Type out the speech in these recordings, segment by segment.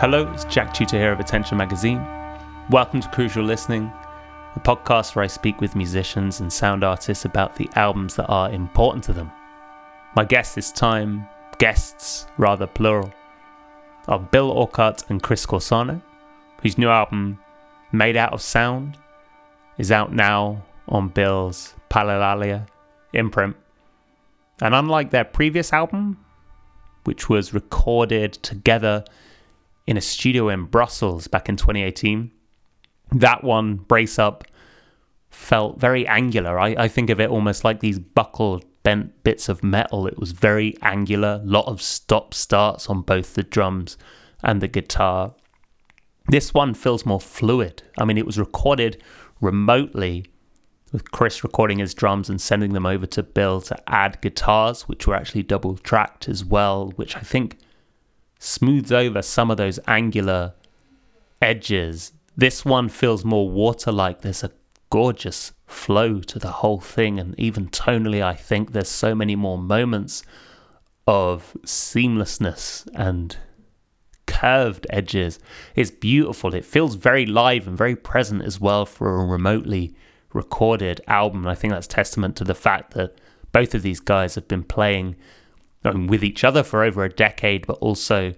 Hello, it's Jack Chuter here of Attention Magazine. Welcome to Crucial Listening, a podcast where I speak with musicians and sound artists about the albums that are important to them. My guests this time, guests rather plural, are Bill Orcutt and Chris Corsano, whose new album, Made Out of Sound, is out now on Bill's Palilalia imprint. And unlike their previous album, which was recorded together in a studio in Brussels back in 2018. That one, Brace Up, felt very angular. I, I think of it almost like these buckled, bent bits of metal. It was very angular, lot of stop starts on both the drums and the guitar. This one feels more fluid. I mean, it was recorded remotely with Chris recording his drums and sending them over to Bill to add guitars, which were actually double tracked as well, which I think smooths over some of those angular edges. This one feels more water like. There's a gorgeous flow to the whole thing, and even tonally, I think there's so many more moments of seamlessness and curved edges. It's beautiful. It feels very live and very present as well for a remotely recorded album. And I think that's testament to the fact that both of these guys have been playing with each other for over a decade, but also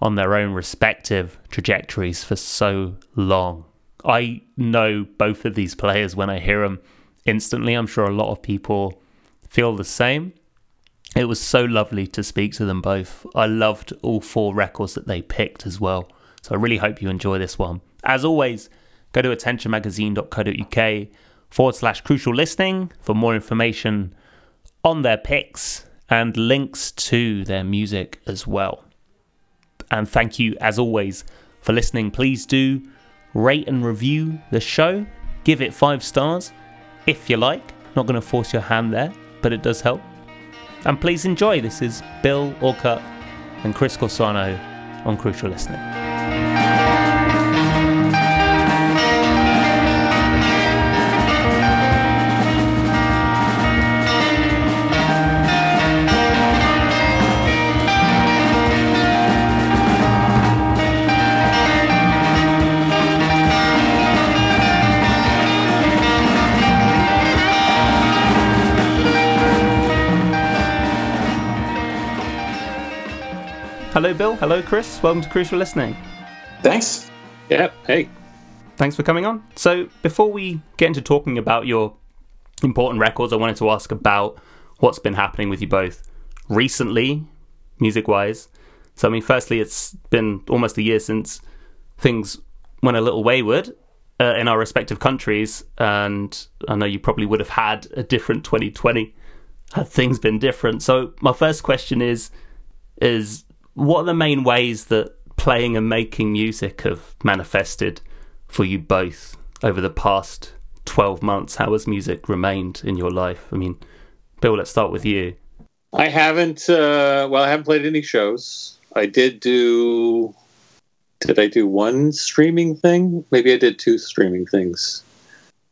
on their own respective trajectories for so long. I know both of these players when I hear them instantly. I'm sure a lot of people feel the same. It was so lovely to speak to them both. I loved all four records that they picked as well. So I really hope you enjoy this one. As always, go to attentionmagazine.co.uk forward slash crucial listening for more information on their picks and links to their music as well. And thank you, as always, for listening. Please do rate and review the show. Give it five stars if you like. Not going to force your hand there, but it does help. And please enjoy. This is Bill Orcutt and Chris Corsano on Crucial Listening. Hello, Bill. Hello, Chris. Welcome to Crucial Listening. Thanks. Yeah. Hey. Thanks for coming on. So, before we get into talking about your important records, I wanted to ask about what's been happening with you both recently, music wise. So, I mean, firstly, it's been almost a year since things went a little wayward uh, in our respective countries. And I know you probably would have had a different 2020 had things been different. So, my first question is, is what are the main ways that playing and making music have manifested for you both over the past 12 months? How has music remained in your life? I mean, Bill, let's start with you. I haven't, uh, well, I haven't played any shows. I did do, did I do one streaming thing? Maybe I did two streaming things,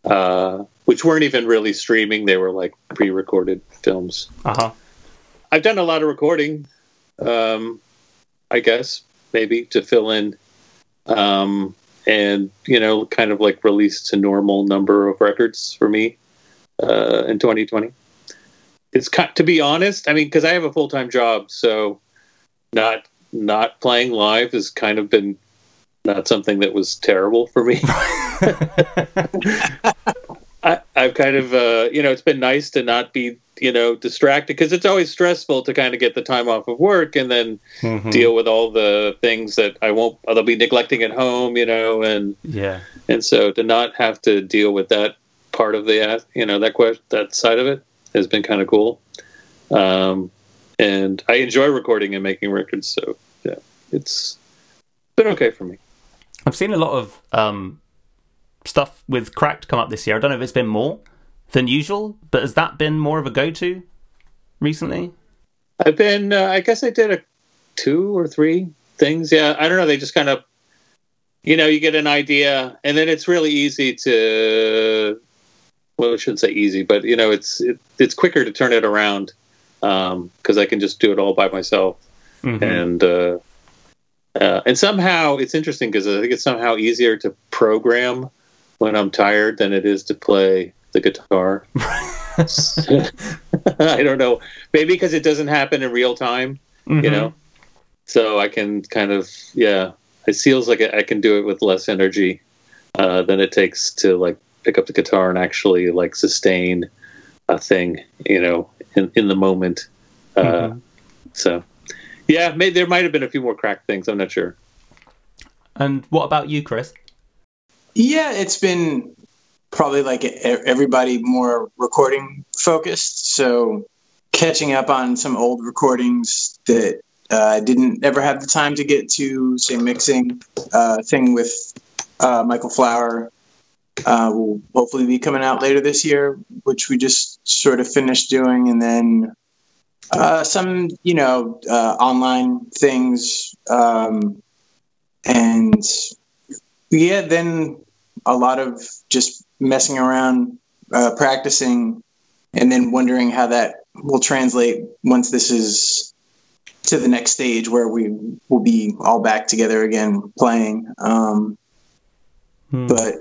uh, which weren't even really streaming. They were like pre recorded films. Uh huh. I've done a lot of recording. Um, I guess maybe to fill in, um, and you know, kind of like released a normal number of records for me uh, in 2020. It's cut to be honest. I mean, because I have a full time job, so not not playing live has kind of been not something that was terrible for me. I, have kind of, uh, you know, it's been nice to not be, you know, distracted because it's always stressful to kind of get the time off of work and then mm-hmm. deal with all the things that I won't, I'll be neglecting at home, you know, and yeah, and so to not have to deal with that part of the, you know, that question, that side of it has been kind of cool. Um, and I enjoy recording and making records, so yeah, it's been okay for me. I've seen a lot of um, stuff with Cracked come up this year. I don't know if it's been more than usual, but has that been more of a go-to recently? I've been, uh, I guess I did a two or three things. Yeah, I don't know. They just kind of, you know, you get an idea, and then it's really easy to. Well, I shouldn't say easy, but you know, it's it, it's quicker to turn it around because um, I can just do it all by myself, mm-hmm. and uh, Uh, and somehow it's interesting because I think it's somehow easier to program when I'm tired than it is to play the guitar. I don't know. Maybe because it doesn't happen in real time, mm-hmm. you know. So I can kind of yeah. It feels like I can do it with less energy uh, than it takes to like pick up the guitar and actually like sustain a thing, you know, in in the moment. Uh, mm-hmm. So yeah, may, there might have been a few more cracked things. I'm not sure. And what about you, Chris? Yeah, it's been probably like everybody more recording focused. So catching up on some old recordings that I uh, didn't ever have the time to get to, say, mixing uh, thing with uh, Michael Flower uh, will hopefully be coming out later this year, which we just sort of finished doing, and then uh, some, you know, uh, online things, um, and yeah, then a lot of just messing around, uh, practicing, and then wondering how that will translate once this is to the next stage where we will be all back together again playing. Um, hmm. But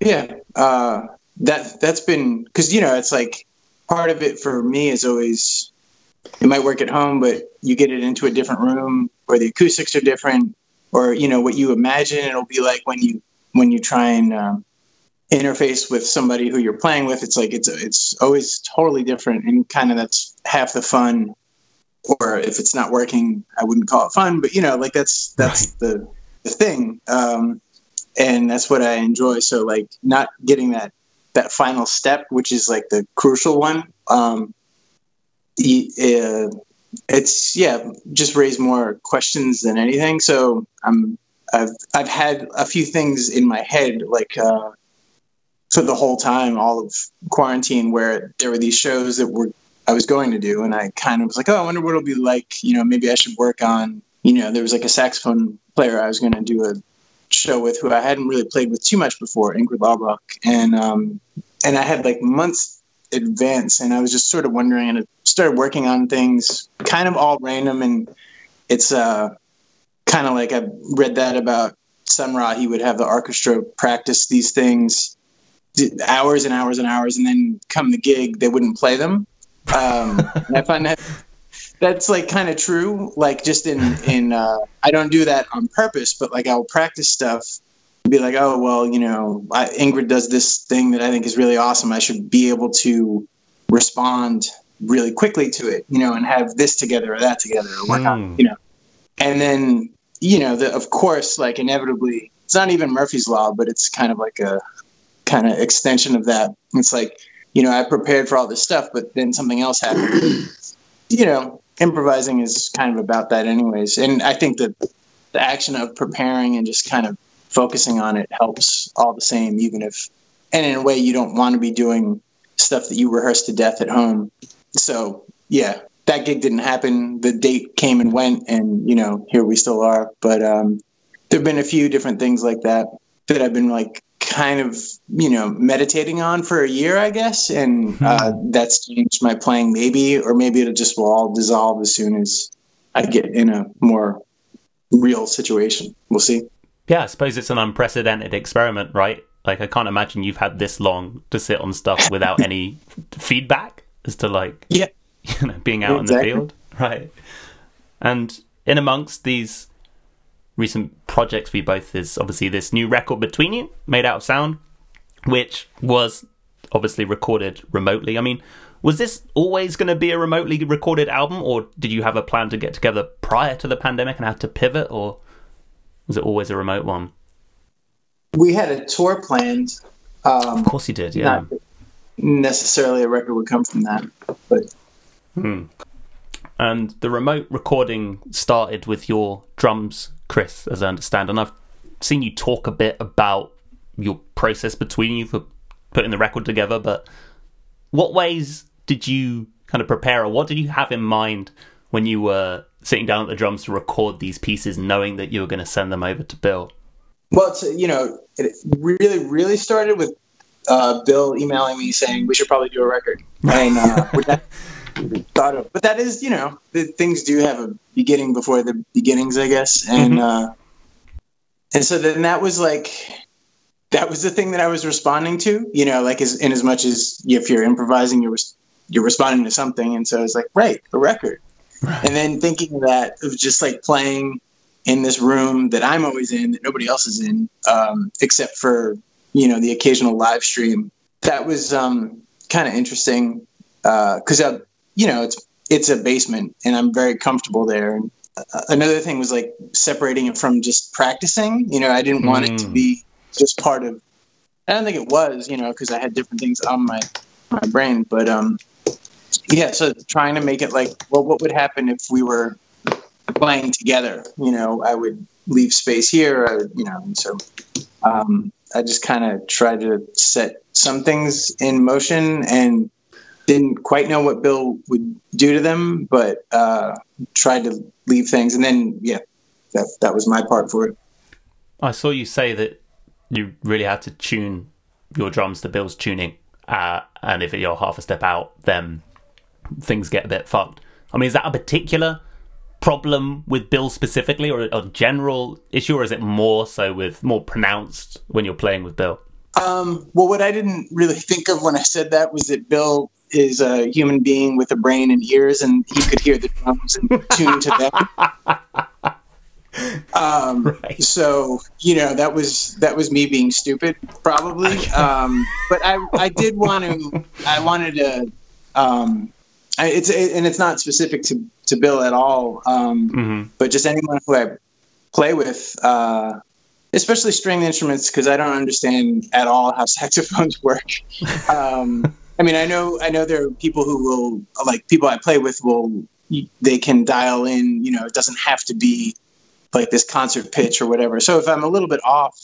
yeah, uh, that that's been because you know it's like part of it for me is always it might work at home, but you get it into a different room where the acoustics are different, or you know what you imagine it'll be like when you when you try and um, interface with somebody who you're playing with. It's like it's it's always totally different, and kind of that's half the fun. Or if it's not working, I wouldn't call it fun, but you know, like that's that's right. the the thing, um, and that's what I enjoy. So like not getting that that final step, which is like the crucial one. Um, uh, it's yeah, just raise more questions than anything. So I'm I've I've had a few things in my head like uh, for the whole time, all of quarantine, where there were these shows that were I was going to do, and I kind of was like, oh, I wonder what it'll be like. You know, maybe I should work on. You know, there was like a saxophone player I was going to do a show with who I hadn't really played with too much before, Ingrid Laubrock, and um, and I had like months advance, and I was just sort of wondering, and I started working on things, kind of all random, and it's uh, kind of like I read that about Sun Ra. He would have the orchestra practice these things hours and hours and hours, and then come the gig, they wouldn't play them. Um, I find that that's like kind of true. Like just in in uh, I don't do that on purpose, but like I'll practice stuff be like, oh well, you know, I, Ingrid does this thing that I think is really awesome. I should be able to respond really quickly to it, you know, and have this together or that together or work mm. on, you know, and then you know, the, of course, like inevitably, it's not even Murphy's law, but it's kind of like a kind of extension of that. It's like, you know, I prepared for all this stuff, but then something else happened. you know, improvising is kind of about that, anyways. And I think that the action of preparing and just kind of focusing on it helps all the same, even if, and in a way, you don't want to be doing stuff that you rehearse to death at home. So, yeah, that gig didn't happen. The date came and went, and, you know, here we still are. But um, there have been a few different things like that that I've been like kind of, you know, meditating on for a year, I guess. And uh, hmm. that's changed my playing, maybe, or maybe it'll just will all dissolve as soon as I get in a more real situation. We'll see. Yeah, I suppose it's an unprecedented experiment, right? Like, I can't imagine you've had this long to sit on stuff without any feedback as to like, yeah, you know, being out exactly. in the field, right? And in amongst these recent projects for you both is obviously this new record between you, made out of sound, which was obviously recorded remotely. I mean, was this always going to be a remotely recorded album, or did you have a plan to get together prior to the pandemic and had to pivot, or was it always a remote one? We had a tour planned. Um, of course, you did. Yeah. Necessarily, a record would come from that, but. Hmm. And the remote recording started with your drums, Chris, as I understand, and I've seen you talk a bit about your process between you for putting the record together. But what ways did you kind of prepare, or what did you have in mind when you were sitting down at the drums to record these pieces, knowing that you were going to send them over to Bill? Well, you know, it really, really started with uh, Bill emailing me saying we should probably do a record, and uh, thought of. But that is, you know, the, things do have a beginning before the beginnings, I guess. And Mhm. uh, and so then that was like that was the thing that I was responding to, you know, like as in as much as if you're improvising, you're res- you're responding to something, and so it's like right, a record. And then thinking of that of just like playing in this room that I'm always in, that nobody else is in, um, except for you know the occasional live stream. That was um, kind of interesting because uh, you know it's it's a basement and I'm very comfortable there. And uh, another thing was like separating it from just practicing. You know, I didn't want it to Mm. be just part of. I don't think it was, you know, because I had different things on my my brain, but um, yeah. So trying to make it like, well, what would happen if we were playing together? You know, I would leave space here, I would, you know, and so um, I just kind of tried to set some things in motion and didn't quite know what Bill would do to them, but uh, tried to leave things. And then, yeah, that that was my part for it. I saw you say that you really had to tune your drums to Bill's tuning, uh, and if you're half a step out, then things get a bit fucked. I mean, is that a particular problem with Bill specifically, or a general issue, or is it more so with more pronounced when you're playing with Bill? Um, well, what I didn't really think of when I said that was that Bill is a human being with a brain and ears, and he could hear the drums and tune to them. Um, Right. So you know that was that was me being stupid, probably. Um, but I I did want to I wanted to. Um, I, it's and it's not specific to to Bill at all. Um, hmm but just anyone who I play with, uh, especially string instruments, because I don't understand at all how saxophones work. I mean, I know I know there are people who will like people I play with will they can dial in. You know, it doesn't have to be like this concert pitch or whatever. So if I'm a little bit off,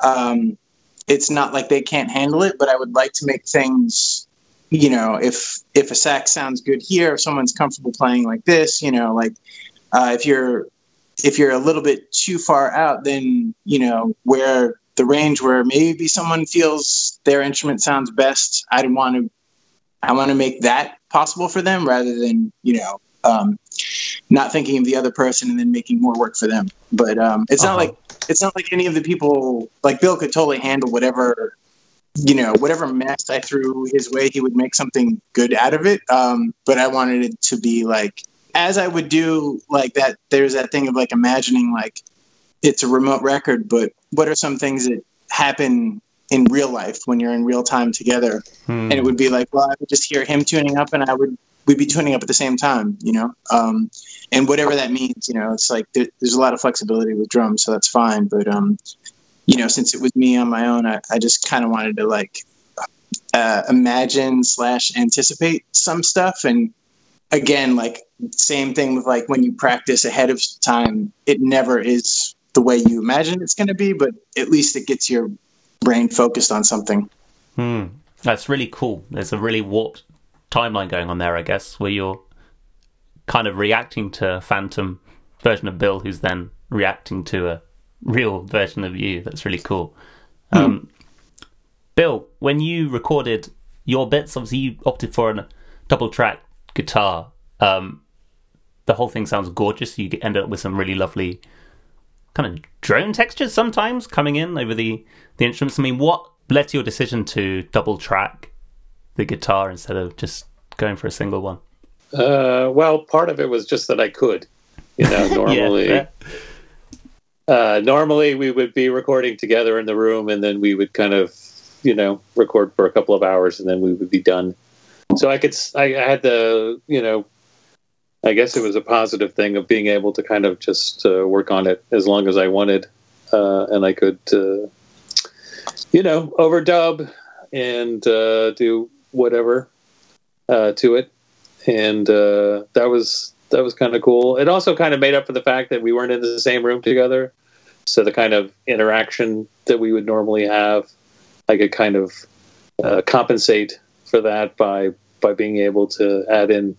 um, it's not like they can't handle it. But I would like to make things you know, if if a sax sounds good here, if someone's comfortable playing like this, you know, like uh, if you're if you're a little bit too far out, then you know where the range where maybe someone feels their instrument sounds best. I want to I want to make that possible for them rather than you know um, not thinking of the other person and then making more work for them. But um, it's not Uh-huh. like it's not like any of the people like Bill could totally handle whatever you know whatever mess I threw his way, he would make something good out of it. Um, but I wanted it to be like as I would do like that. There's that thing of like imagining like it's a remote record, but what are some things that happen in real life when you're in real time together? Hmm. and it would be like, well, I would just hear him tuning up, and I would we'd be tuning up at the same time, you know. Um, and whatever that means, you know, it's like there, there's a lot of flexibility with drums, so that's fine. But um, you know, since it was me on my own, I, I just kind of wanted to like uh, imagine slash anticipate some stuff, and again, like same thing with like when you practice ahead of time, it never is the way you imagine it's going to be, but at least it gets your brain focused on something. Hmm. That's really cool. There's a really warped timeline going on there, I guess, where you're kind of reacting to a phantom version of Bill, who's then reacting to a real version of you. That's really cool. Um, Bill, when you recorded your bits, obviously you opted for a double track guitar. Um, the whole thing sounds gorgeous. You end up with some really lovely kind of drone textures sometimes coming in over the the instruments. I mean, what led to your decision to double track the guitar instead of just going for a single one? Uh, well, part of it was just that I could. You know, normally, yeah, uh, normally we would be recording together in the room, and then we would kind of, you know, record for a couple of hours, and then we would be done. So I could, I had the, you know, I guess it was a positive thing of being able to kind of just uh, work on it as long as I wanted, uh, and I could, uh, you know, overdub and uh, do whatever uh, to it, and uh, that was that was kind of cool. It also kind of made up for the fact that we weren't in the same room together, so the kind of interaction that we would normally have, I could kind of compensate for that by by being able to add in,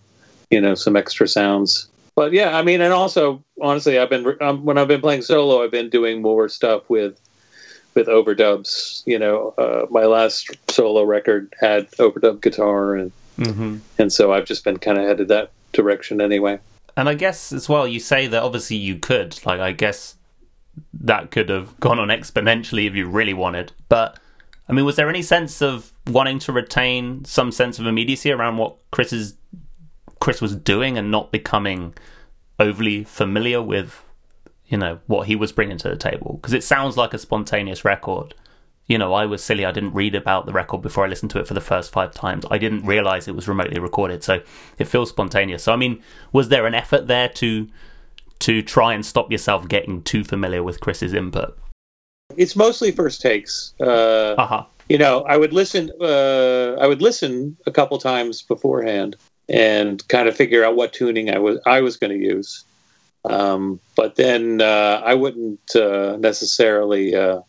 you know, some extra sounds. But yeah, I mean, and also honestly, I've been um, when I've been playing solo, I've been doing more stuff with with overdubs. You know, uh, my last solo record had overdub guitar, and mm-hmm. and so I've just been kind of headed that direction anyway. And I guess as well, you say that obviously you could, like, I guess that could have gone on exponentially if you really wanted. But I mean, was there any sense of wanting to retain some sense of immediacy around what Chris is Chris was doing and not becoming overly familiar with, you know, what he was bringing to the table? Because it sounds like a spontaneous record. You know, I was silly. I didn't read about the record before I listened to it for the first five times. I didn't realize it was remotely recorded, so it feels spontaneous. So, I mean, was there an effort there to to try and stop yourself getting too familiar with Chris's input? It's mostly first takes. Uh, uh-huh. You know, I would listen. Uh, I would listen a couple times beforehand and kind of figure out what tuning I was I was going to use. Um, but then uh, I wouldn't uh, necessarily. Uh,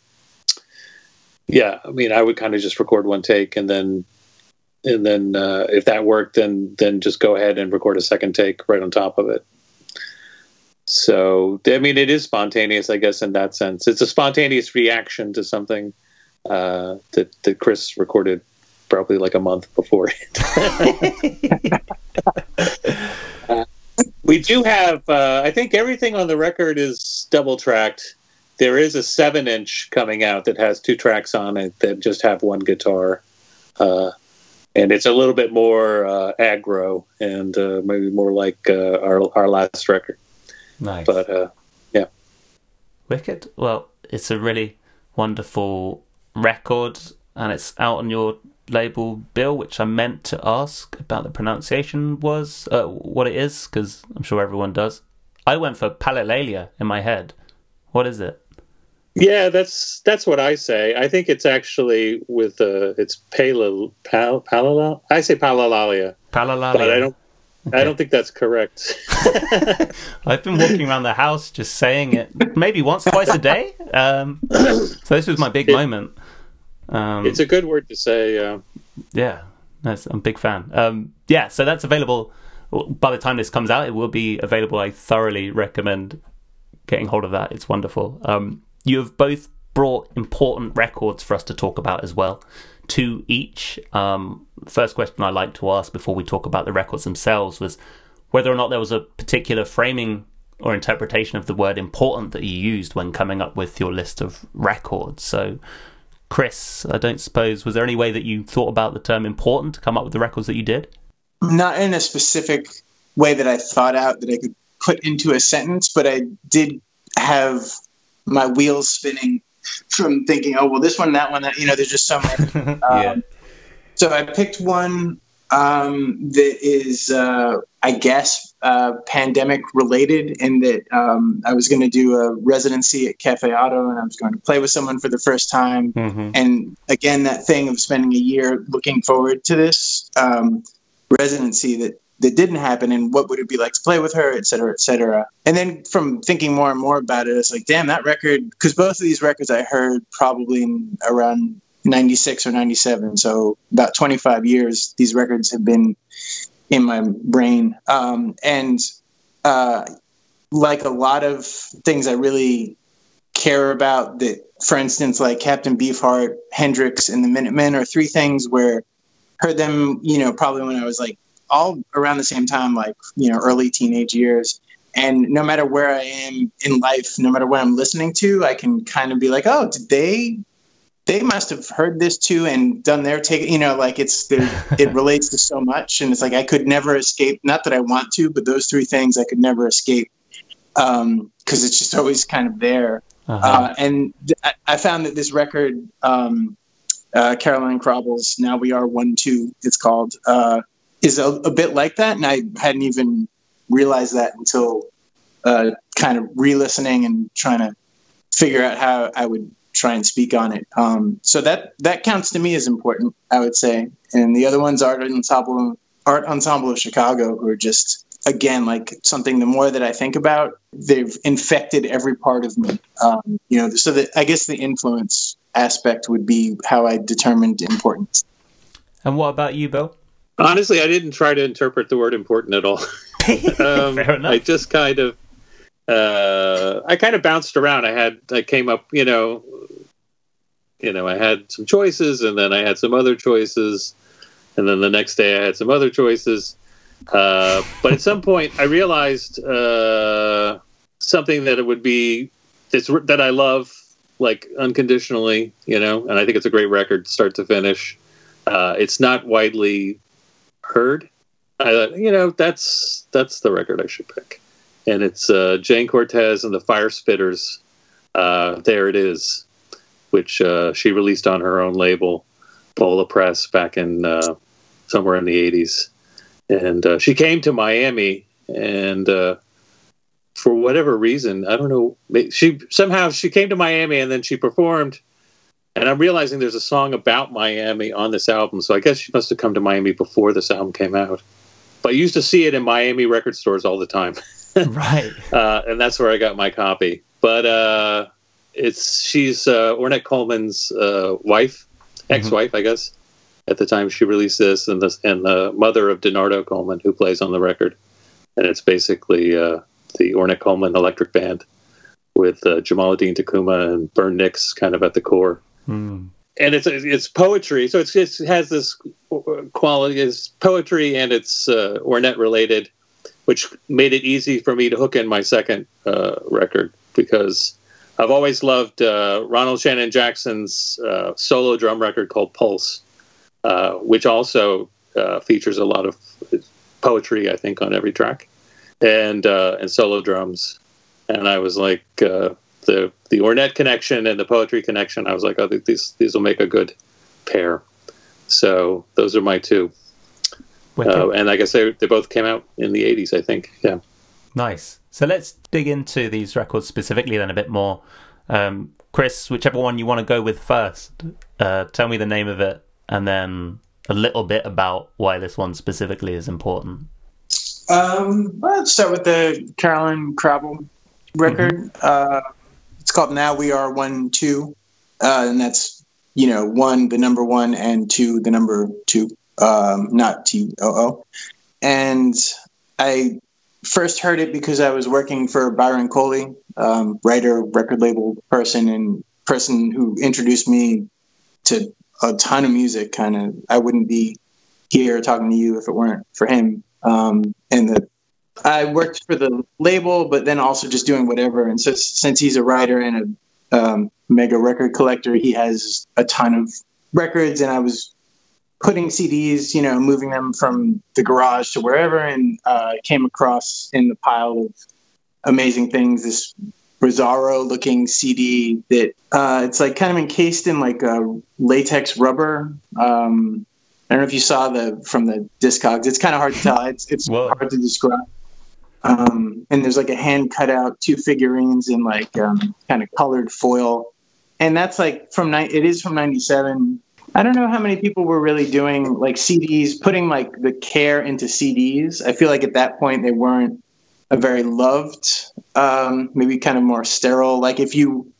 yeah, I mean, I would kind of just record one take and then and then uh, if that worked, then then just go ahead and record a second take right on top of it. So, I mean, it is spontaneous, I guess, in that sense. It's a spontaneous reaction to something uh, that, that Chris recorded probably like a month before. uh, we do have, uh, I think everything on the record is double tracked. There is a seven inch coming out that has two tracks on it that just have one guitar. Uh, and it's a little bit more uh, aggro and uh, maybe more like our, our last record. Nice. But uh, yeah. Wicked. Well, it's a really wonderful record, and it's out on your label, Bill, which I meant to ask about the pronunciation was uh, what it is, because I'm sure everyone does. I went for Palilalia in my head. What is it? Yeah, that's that's what I say. I think it's actually with uh, it's pala pal, palala. I say palalalia. Palalalia. But I don't Okay. I don't think that's correct. I've been walking around the house just saying it maybe once, twice a day. Um, so this was my big it, moment. Um, it's a good word to say. Uh, yeah, I'm a big fan. Um, yeah, so that's available. By the time this comes out, it will be available. I thoroughly recommend getting hold of that. It's wonderful. Um, you have both brought important records for us to talk about as well two each. Um, first question I like to ask before we talk about the records themselves was whether or not there was a particular framing or interpretation of the word important that you used when coming up with your list of records. So, Chris, I don't suppose, was there any way that you thought about the term important to come up with the records that you did? Not in a specific way that I thought out that I could put into a sentence, but I did have my wheels spinning from thinking, oh well, this one, that one, that you know, there's just so many. Um. So I picked one um, that is, uh, I guess, uh, pandemic related, in that um, I was going to do a residency at Cafe Oto and I was going to play with someone for the first time. Mm-hmm. And again, that thing of spending a year looking forward to this um, residency that that didn't happen and what would it be like to play with her et cetera et cetera and then from thinking more and more about it it's like damn that record because both of these records i heard probably in around 96 or 97 so about 25 years these records have been in my brain um, and uh, like a lot of things i really care about that for instance like captain beefheart hendrix and the minutemen are three things where heard them you know probably when i was like all around the same time, like, you know, early teenage years. And no matter where I am in life, no matter what I'm listening to, I can kind of be like, oh, did they they must have heard this too and done their take you know like it's it relates to so much and it's like i could never escape not that i want to but those three things i could never escape because um, it's just always kind of there uh-huh. uh, and th- I found that this record um, uh, caroline Kraabel's now we are one two it's called uh, is a, a, bit like that, and I hadn't even realized that until uh, kind of re-listening and trying to figure out how I would try and speak on it. Um, so that that counts to me as important, I would say. And the other ones, art ensemble, art ensemble of Chicago, who are just again like something. The more that I think about, they've infected every part of me. Um, you know, so that I guess the influence aspect would be how I determined importance. And what about you, Bill? Honestly, I didn't try to interpret the word important at all. um, Fair enough. I just kind of, uh, I kind of bounced around. I had, I came up, you know, you know, I had some choices, and then I had some other choices, and then the next day I had some other choices. Uh, but at some point, I realized uh, something that it would be it's that I love like unconditionally, you know, and I think it's a great record, start to finish. Uh, it's not widely heard. I thought, you know, that's that's the record I should pick, and it's uh, Jayne Cortez and the Fire Spitters. Uh, there it is, which uh, she released on her own label, Bola Press, back in uh, somewhere in the '80s, and uh, she came to Miami and uh, for whatever reason, I don't know. She somehow she came to Miami and then she performed. And I'm realizing there's a song about Miami on this album, so I guess she must have come to Miami before this album came out. But I used to see it in Miami record stores all the time. right. Uh, and that's where I got my copy. But uh, it's she's uh, Ornette Coleman's uh, wife, mm-hmm. ex-wife, mm-hmm. I guess, at the time she released this, and the and the mother of DeNardo Coleman, who plays on the record. And it's basically uh, the Ornette Coleman Electric Band with uh, Jamaaladeen Tacuma and Bern Nix kind of at the core. Mm. And it's it's poetry, so it's, it has this quality. It's poetry and it's uh, Ornette related, which made it easy for me to hook in my second uh, record because I've always loved uh, Ronald Shannon Jackson's uh, solo drum record called Pulse, uh, which also uh, features a lot of poetry, I think, on every track and uh, and solo drums, and I was like uh, the the Ornette connection and the poetry connection. I was like, oh, these these will make a good pair. So those are my two. Uh, and I guess they they both came out in the '80s, I think. Yeah. Nice. So let's dig into these records specifically then a bit more. Um, Chris, whichever one you want to go with first, uh, tell me the name of it, and then a little bit about why this one specifically is important. Um, let's start with the Caroline Kraabel record. Mm-hmm. Uh, it's called Now We Are One Two, uh, and that's you know one the number one and two the number two, um, not T O O. And I first heard it because I was working for Byron Coley, um, writer, record label person, and person who introduced me to a ton of music. Kind of, I wouldn't be here talking to you if it weren't for him. Um, and the I worked for the label, but then also just doing whatever. And so since he's a writer and a um, mega record collector, he has a ton of records, and I was putting CDs, you know, moving them from the garage to wherever, and uh, came across in the pile of amazing things this bizarro looking CD that uh, it's like kind of encased in like a latex rubber. Um, I don't know if you saw the from the Discogs. It's kind of hard to tell. It's it's hard to describe. Um, and there's like a hand cut out two figurines in like um, kind of colored foil, and that's like from ni- it is from '97. I don't know how many people were really doing like CDs, putting like the care into CDs. I feel like at that point they weren't a very loved, um, maybe kind of more sterile. Like if you,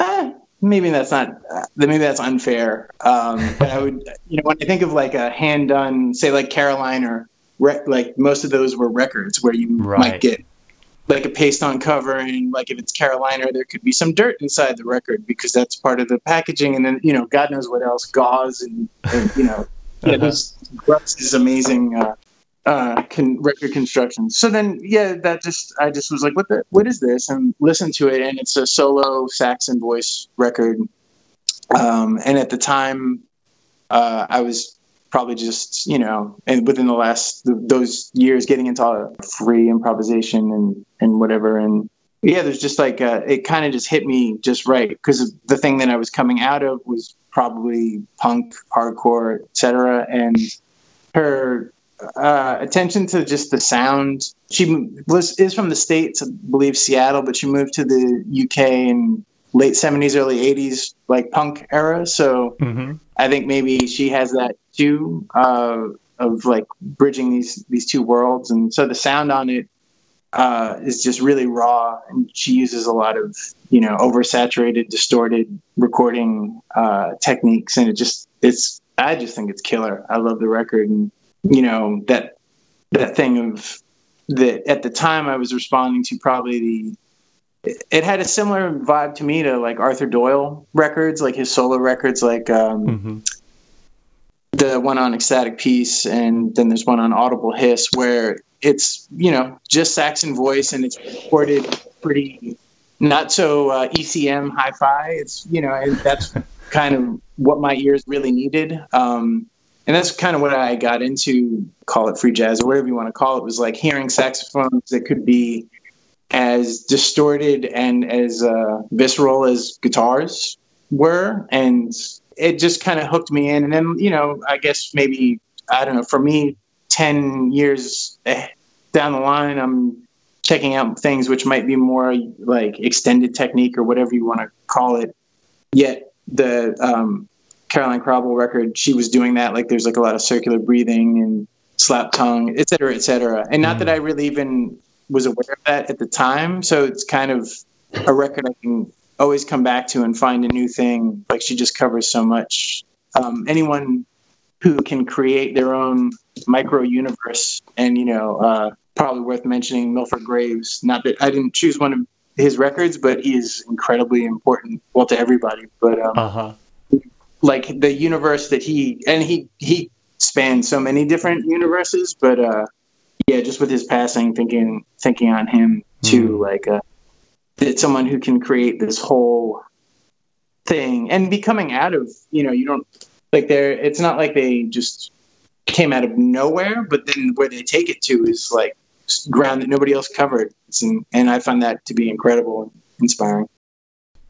eh, maybe that's not uh, maybe that's unfair. Um, but I would, you know, when I think of like a hand done, say like Caroliner or like most of those were records where you right. might get like a paste on cover and like if it's Caroliner, there could be some dirt inside the record because that's part of the packaging. And then, you know, God knows what else, gauze and, and you know, yeah, uh-huh. those is amazing. Uh, uh, con- record construction. So then, yeah, that just I just was like, what the what is this? And listened to it, and it's a solo sax and voice record. Um, and at the time, uh, I was probably just you know, and within the last those years, getting into free improvisation and and whatever, and yeah, there's just like uh, it kind of just hit me just right because the thing that I was coming out of was probably punk, hardcore, etc. And her uh, attention to just the sound. She was is from the states, I believe Seattle, but she moved to the UK in late seventies, early eighties, like punk era. So mm-hmm. I think maybe she has that too uh, of like bridging these these two worlds, and so the sound on it uh, is just really raw, and she uses a lot of you know oversaturated, distorted recording uh, techniques, and it just it's I just think it's killer. I love the record and you know that that thing of that at the time I was responding to probably the it had a similar vibe to me to like Arthur Doyle records, like his solo records, like um, mm-hmm. the one on Ecstatic Peace, and then there's one on Audible Hiss, where it's you know just Saxon voice, and it's recorded pretty not so uh, ECM hi-fi. It's you know and that's kind of what my ears really needed. Um, and that's kind of what I got into. Call it free jazz or whatever you want to call it. Was like hearing saxophones that could be as distorted and as uh, visceral as guitars were, and it just kind of hooked me in. And then you know, I guess maybe I don't know. For me, ten years down the line, I'm checking out things which might be more like extended technique or whatever you want to call it. Yet the um, Caroline Kraabel record, she was doing that. Like there's like a lot of circular breathing and slap tongue, et cetera, et cetera. And not mm. that I really even was aware of that at the time. So it's kind of a record I can always come back to and find a new thing. Like she just covers so much. Um, anyone who can create their own micro universe, and you know, uh, probably worth mentioning Milford Graves. Not that I didn't choose one of his records, but he is incredibly important, well, to everybody. But um, uh-huh. like the universe that he and he he spans so many different universes, but uh, yeah, just with his passing, thinking thinking on him too, mm. like uh, that someone who can create this whole thing and be coming out of you know you don't like they're it's not like they just came out of nowhere but then where they take it to is like ground that nobody else covered. And, and i find that to be incredible and inspiring.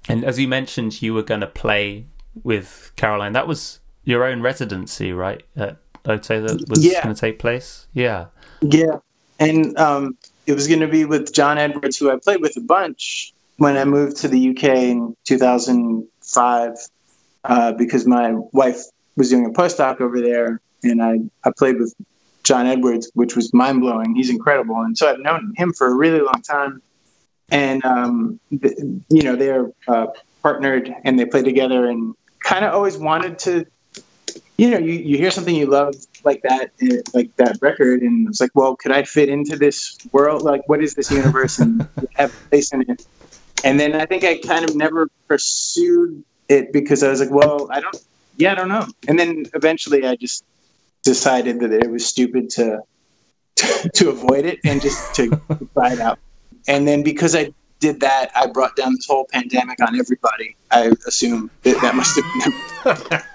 And as you mentioned you were going to play with caroline. That was your own residency right? Uh, i'd say that was yeah. going to take place? Yeah. Yeah. And um, it was going to be with John Edwards, who I played with a bunch when I moved to the UK in 2005, uh, because my wife was doing a postdoc over there, and I, I played with John Edwards, which was mind blowing. He's incredible, and so I've known him for a really long time. And um, you know, they're uh, partnered and they play together, and kind of always wanted to you know, you, you hear something you love like that, eh, like that record, and it's like, well, could I fit into this world? Like, what is this universe and have a place in it? And then I think I kind of never pursued it because I was like, well, I don't, yeah, I don't know. And then eventually I just decided that it was stupid to to, to avoid it and just to try it out. And then because I did that, I brought down this whole pandemic on everybody. I assume that, that must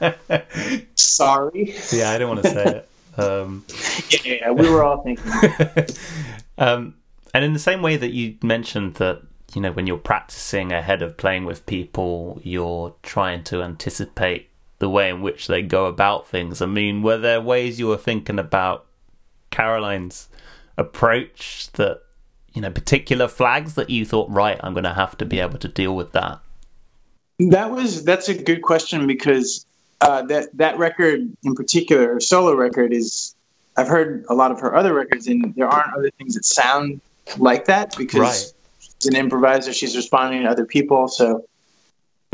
have been. Sorry. Yeah, I didn't want to say it. Um... yeah, yeah, we were all thinking. um, and in the same way that you mentioned that, you know, when you're practicing ahead of playing with people, you're trying to anticipate the way in which they go about things. I mean, were there ways you were thinking about Caroline's approach that you know particular flags that you thought right i'm going to have to be able to deal with that that was that's a good question because uh, that that record in particular solo record is i've heard a lot of her other records and there aren't other things that sound like that because right. she's an improviser she's responding to other people so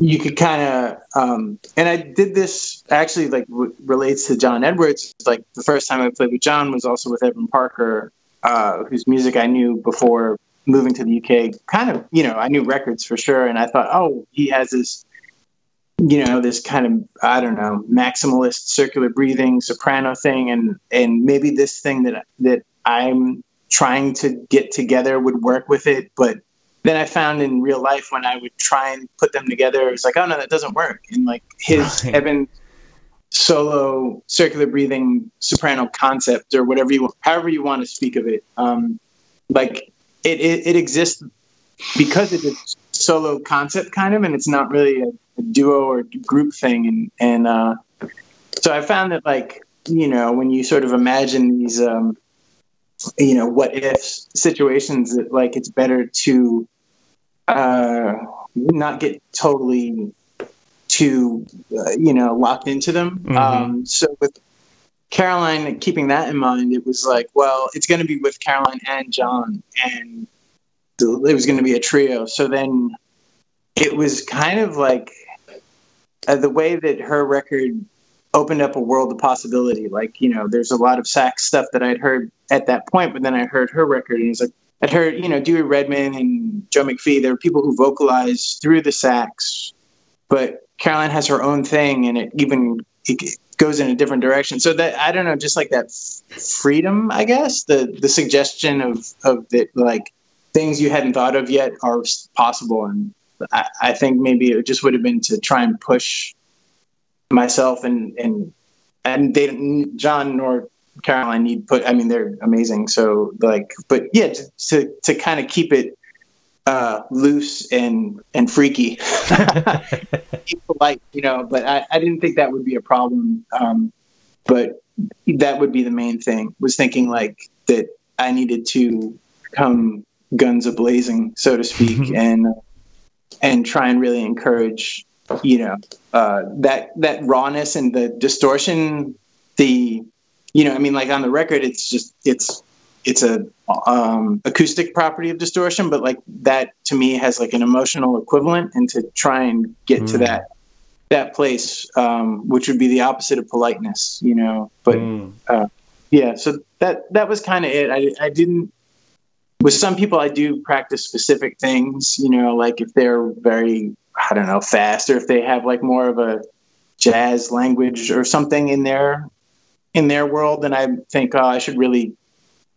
you could kind of um, and i did this actually like w- relates to john edwards. Like the first time i played with john was also with evan parker uh, whose music I knew before moving to the UK. Kind of, you know, I knew records for sure, and I thought, oh, he has this, you know, this kind of I don't know maximalist circular breathing soprano thing, and and maybe this thing that that I'm trying to get together would work with it, but then I found in real life when I would try and put them together, it was like, oh no, that doesn't work. And like his right. Evan solo circular breathing soprano concept or whatever you however you want to speak of it um, like it, it, it, exists because it's a solo concept kind of and it's not really a, a duo or group thing and and uh, so i found that like you know when you sort of imagine these um, you know what if situations that like it's better to uh, not get totally too, uh, you know, locked into them. Mm-hmm. Um, so with Caroline, keeping that in mind, it was like, well, it's going to be with Caroline and John, and it was going to be a trio. So then it was kind of like uh, the way that her record opened up a world of possibility. Like, you know, there's a lot of sax stuff that I'd heard at that point, but then I heard her record, and it was like, I'd heard, you know, Dewey Redman and Joe McPhee. There were people who vocalized through the sax, but Caroline has her own thing, and it even it, goes in a different direction. So that I don't know, just like that freedom, I guess the the suggestion of of that like things you hadn't thought of yet are possible, and I, I think maybe it just would have been to try and push myself and and and they John nor Caroline need put. I mean, they're amazing. So like, but yeah, to to, to kind of keep it uh, loose and and freaky, keep polite, you know. But I, I didn't think that would be a problem. Um, but that would be the main thing. Was thinking like that I needed to come guns a blazing, so to speak, mm-hmm. and and try and really encourage you know uh, that that rawness and the distortion the you know i mean like on the record it's just it's it's a um, acoustic property of distortion but like that to me has like an emotional equivalent and to try and get mm. to that that place um, which would be the opposite of politeness you know but mm. uh, yeah so that that was kind of it I, I didn't with some people i do practice specific things you know like if they're very I don't know, fast, or if they have like more of a jazz language or something in their in their world, then I think oh, I should really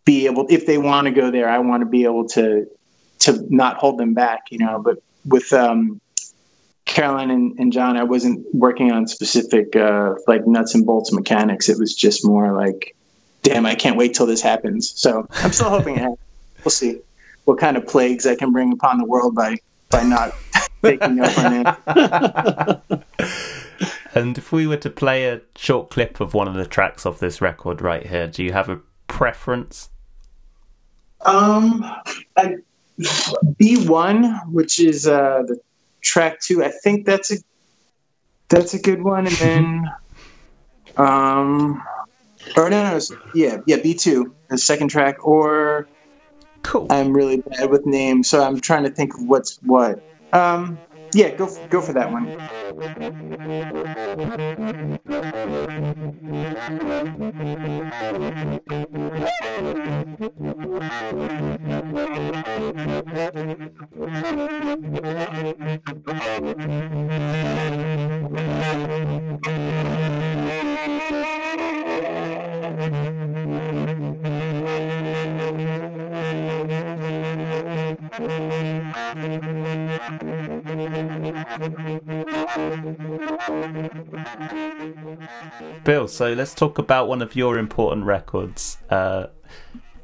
be able. If they want to go there, I want to be able to to not hold them back, you know. But with um, Caroline and, and John, I wasn't working on specific uh, like nuts and bolts mechanics. It was just more like, damn, I can't wait till this happens. So I'm still hoping it happens. We'll see what kind of plagues I can bring upon the world by by not taking up on it. and if we were to play a short clip of one of the tracks off this record right here, do you have a preference? Um, B one, which is uh, the track two. I think that's a that's a good one, and then um, or no, no, yeah, yeah, B two, the second track, or Cool. I'm really bad with names, so I'm trying to think of what's what. Um, yeah, go go for that one. Bill, so let's talk about one of your important records. Uh,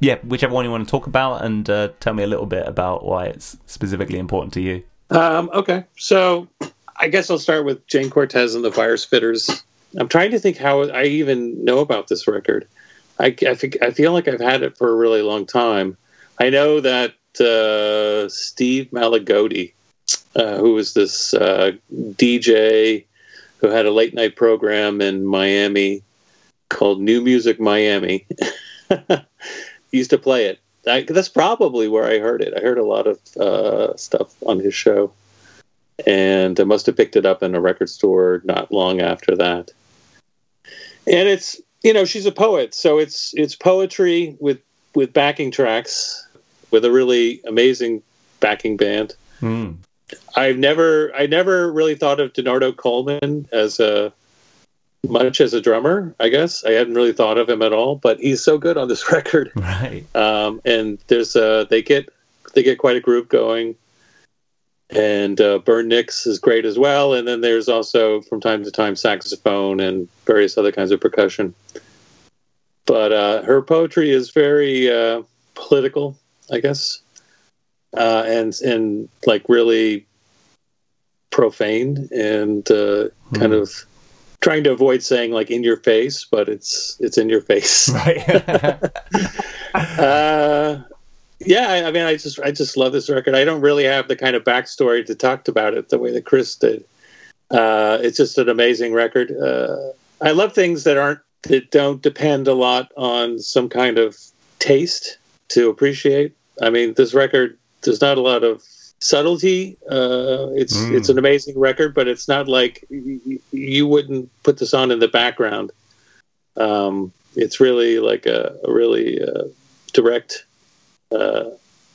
yeah, whichever one you want to talk about, and uh, tell me a little bit about why it's specifically important to you. Um, okay, so I guess I'll start with Jayne Cortez and the Fire Spitters. I'm trying to think how I even know about this record. I, I, think, I feel like I've had it for a really long time. I know that uh, Steve Malagodi, uh, who was this uh, DJ who had a late night program in Miami called New Music Miami. used to play it. That's probably where I heard it. I heard a lot of uh, stuff on his show, and I must have picked it up in a record store not long after that. And it's you know she's a poet, so it's it's poetry with with backing tracks with a really amazing backing band. Mm. I've never I never really thought of Denardo Coleman as a much as a drummer. I guess I hadn't really thought of him at all, but he's so good on this record. Right. Um, and there's uh, they get they get quite a group going, and uh, Bern Nix is great as well. And then there's also from time to time saxophone and various other kinds of percussion. But uh, her poetry is very uh, political, I guess uh, and and like really profane and uh, mm. kind of trying to avoid saying like in your face, but it's it's in your face. Right. uh, yeah, I, I, mean, I just I just love this record. I don't really have the kind of backstory to talk about it the way that Chris did. Uh, it's just an amazing record. Uh, I love things that aren't that don't depend a lot on some kind of taste to appreciate. I mean, this record there's not a lot of subtlety. Uh, it's mm. it's an amazing record, but it's not like you, you wouldn't put this on in the background. Um, it's really like a, a really uh, direct. Uh,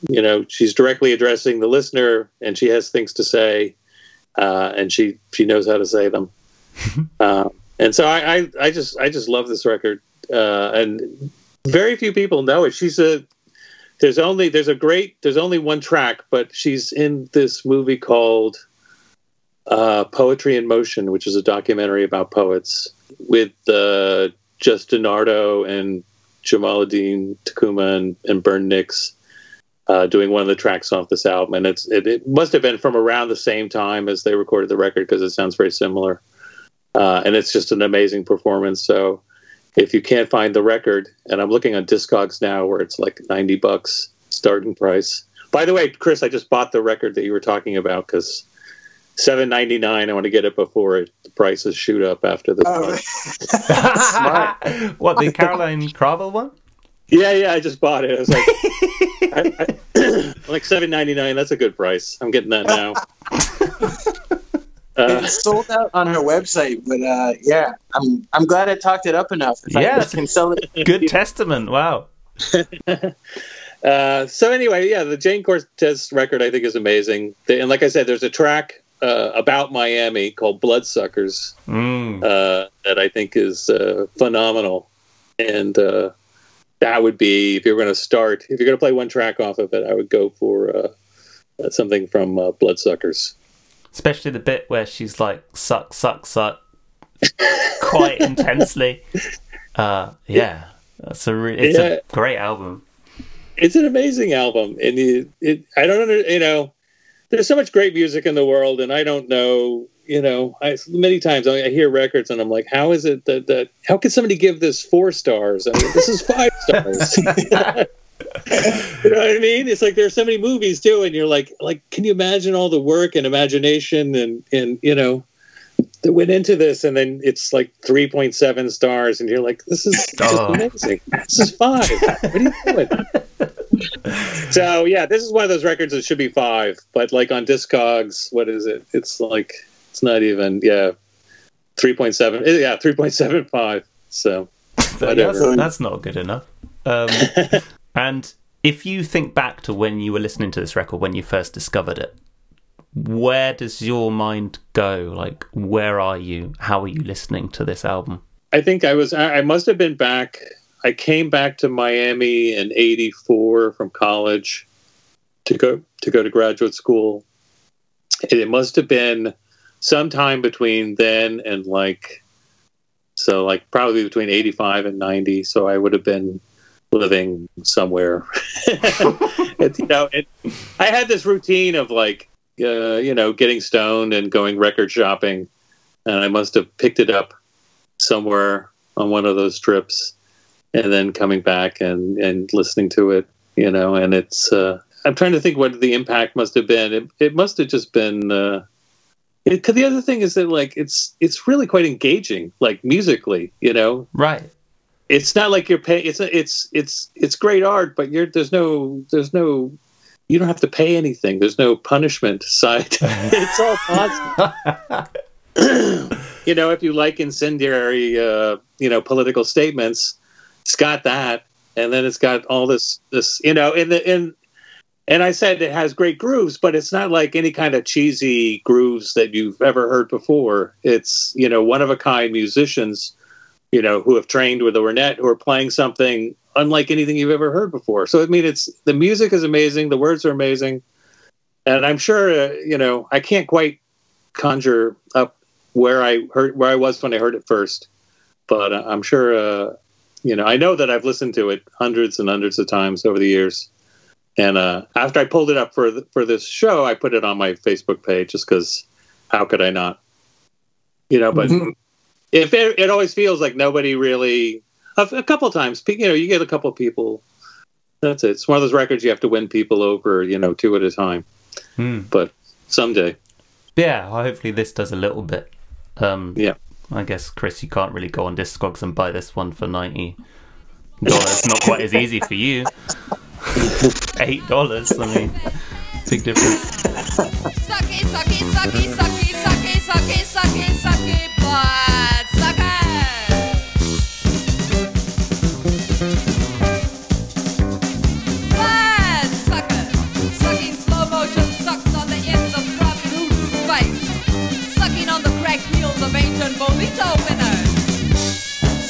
you know, she's directly addressing the listener, and she has things to say, uh, and she she knows how to say them. Um, and so I, I, I just I just love this record, uh, and very few people know it. She's a there's only there's a great there's only one track, but she's in this movie called uh, Poetry in Motion, which is a documentary about poets with uh, Justin Nardo and Jamaaladeen Takuma and, and Bern Nix uh, doing one of the tracks off this album, and it's it, it, must have been from around the same time as they recorded the record because it sounds very similar, uh, and it's just an amazing performance. So if you can't find the record, and I'm looking on Discogs now where it's like ninety bucks starting price. By the way, Chris, I just bought the record that you were talking about because seven ninety nine. I want to get it before it, the prices shoot up after the. Oh. what the Caroline Kraabel one? Yeah, yeah, I just bought it. I was like, I, I, like seven ninety nine. That's a good price. I'm getting that now. Uh, it's sold out on her website, but uh, yeah, I'm I'm glad I talked it up enough. If Yeah, I can sell it. Good testament. Wow. uh, so anyway, yeah, the Jayne Cortez record I think is amazing. And like I said, there's a track uh, about Miami called Bloodsuckers Mm. uh, that I think is uh, phenomenal. And uh, that would be if you're going to start, if you're going to play one track off of it, I would go for uh, something from uh, Bloodsuckers. Especially the bit where she's like suck, suck, suck, quite intensely. Uh, yeah, that's a re- it's Yeah. a great album. it's an amazing album and it, it i don't under, you know there's so much great music in the world and i don't know you know I, many times I, hear records and i'm like how is it that, that how can somebody give this four stars i mean this is five stars you know what i mean it's like there's so many movies too and you're like like can you imagine all the work and imagination and and you know that went into this and then it's like 3.7 stars and you're like this is Oh. amazing this is five what are you doing so yeah, this is one of those records that should be five, but like on Discogs, what is it? It's like it's not even yeah, three point seven. Yeah, three point seven five. So that's, that's not good enough. Um, and if you think back to when you were listening to this record, when you first discovered it, where does your mind go? Like, where are you? How are you listening to this album? I think I was I must have been back. I came back to Miami in '84 from college to go to go to graduate school. And it must have been sometime between then and like so like probably between 85 and 90 so i would have been living somewhere. You know it, i had this routine of like uh, you know getting stoned and going record shopping and i must have picked it up somewhere on one of those trips and then coming back and and listening to it you know and it's uh i'm trying to think what the impact must have been. It, it must have just been uh it, 'cause the other thing is that like it's it's really quite engaging like musically you know? Right. It's not like you're paying it's it's it's it's great art but you're there's no there's no you don't have to pay anything. There's no punishment side. It's all positive. You know, if you like incendiary, uh, you know, political statements, it's got that, and then it's got all this, this, you know, in the in, and I said it has great grooves, but it's not like any kind of cheesy grooves that you've ever heard before. It's you know, one of a kind musicians, you know, who have trained with a Ornette, who are playing something unlike anything you've ever heard before. So I mean, it's the music is amazing, the words are amazing, and I'm sure, uh, you know, I can't quite conjure up where I heard where I was when I heard it first, but uh, I'm sure uh, you know I know that I've listened to it hundreds and hundreds of times over the years. And uh, after I pulled it up for for this show, I put it on my Facebook page just because how could I not? You know, but Mhm. If it, it always feels like nobody really a, a couple times you know you get a couple people. That's it. It's one of those records you have to win people over, you know, two at a time. Hmm. But someday, Yeah, well, hopefully this does a little bit. Um, Yeah. I guess, Chris, you can't really go on Discogs and buy this one for $90. Not quite as easy for you. $8, I mean, big difference. Sucky, sucky, sucky,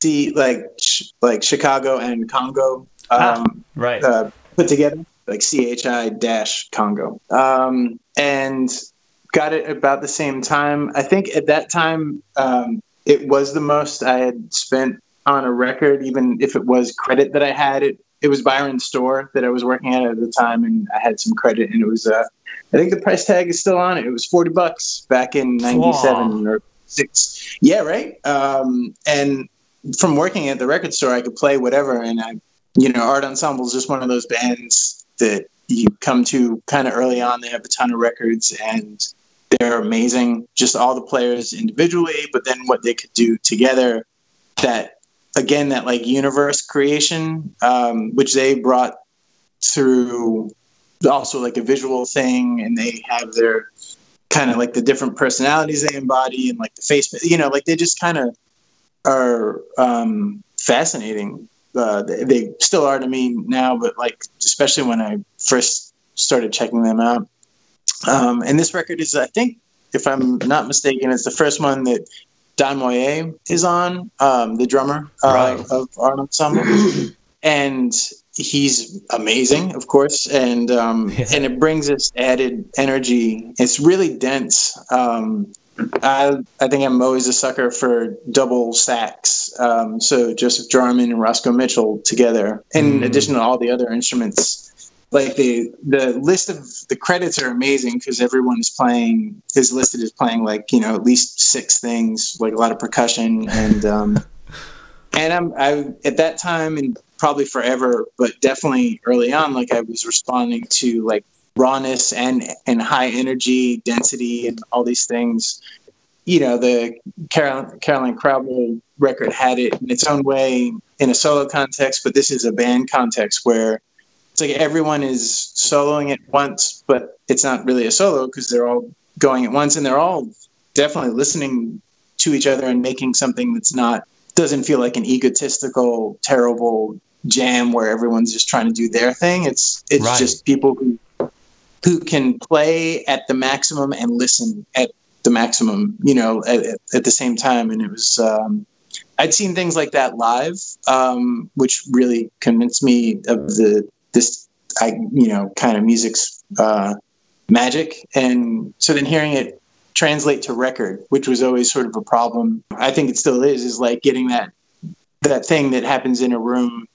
C, like sh- like Chicago and Congo, Ah, um, right. uh, put together, like C H I dash Congo, um, and got it about the same time. I think at that time um, it was the most I had spent on a record, even if it was credit that I had. It it was Byron's store that I was working at at the time, and I had some credit, and it was uh, I think the price tag is still on it. It was forty bucks back in '97 or six. Yeah, right. Um, and from working at the record store, I could play whatever, and I, you know, Art Ensemble is just one of those bands that you come to kind of early on. They have a ton of records, and they're amazing. Just all the players individually, but then what they could do together. That again, that like universe creation, um, which they brought through also like a visual thing, and they have their kind of like the different personalities they embody and like the face, you know, like they just kind of are um, fascinating. Uh, they, they still are to me now, but like especially when I first started checking them out. Um, and this record is, I think, if I'm not mistaken, it's the first one that Don Moye is on, um, the drummer uh, Right. of Art Ensemble, and he's amazing, of course, and um, Yeah. and it brings this added energy. It's really dense. Um, I I think I'm always a sucker for double sax. Um, so Joseph Jarman and Roscoe Mitchell together, in Mm. addition to all the other instruments. Like the the list of the credits are amazing because everyone is playing is listed as playing like you know at least six things, like a lot of percussion and um, and I'm I at that time and probably forever, but definitely early on, like I was responding to like rawness and and high energy density and all these things you know the Carol, caroline Kraabel record had it in its own way in a solo context but this is a band context where it's like everyone is soloing at once but it's not really a solo because they're all going at once and they're all definitely listening to each other and making something that's not doesn't feel like an egotistical terrible jam where everyone's just trying to do their thing it's it's Right. just people who who can play at the maximum and listen at the maximum, you know, at, at- the same time. And it was, um, I'd seen things like that live, um, which really convinced me of the this, I you know, kind of music's uh, magic. And so then hearing it translate to record, which was always sort of a problem. I think it still is, is like getting that that thing that happens in a room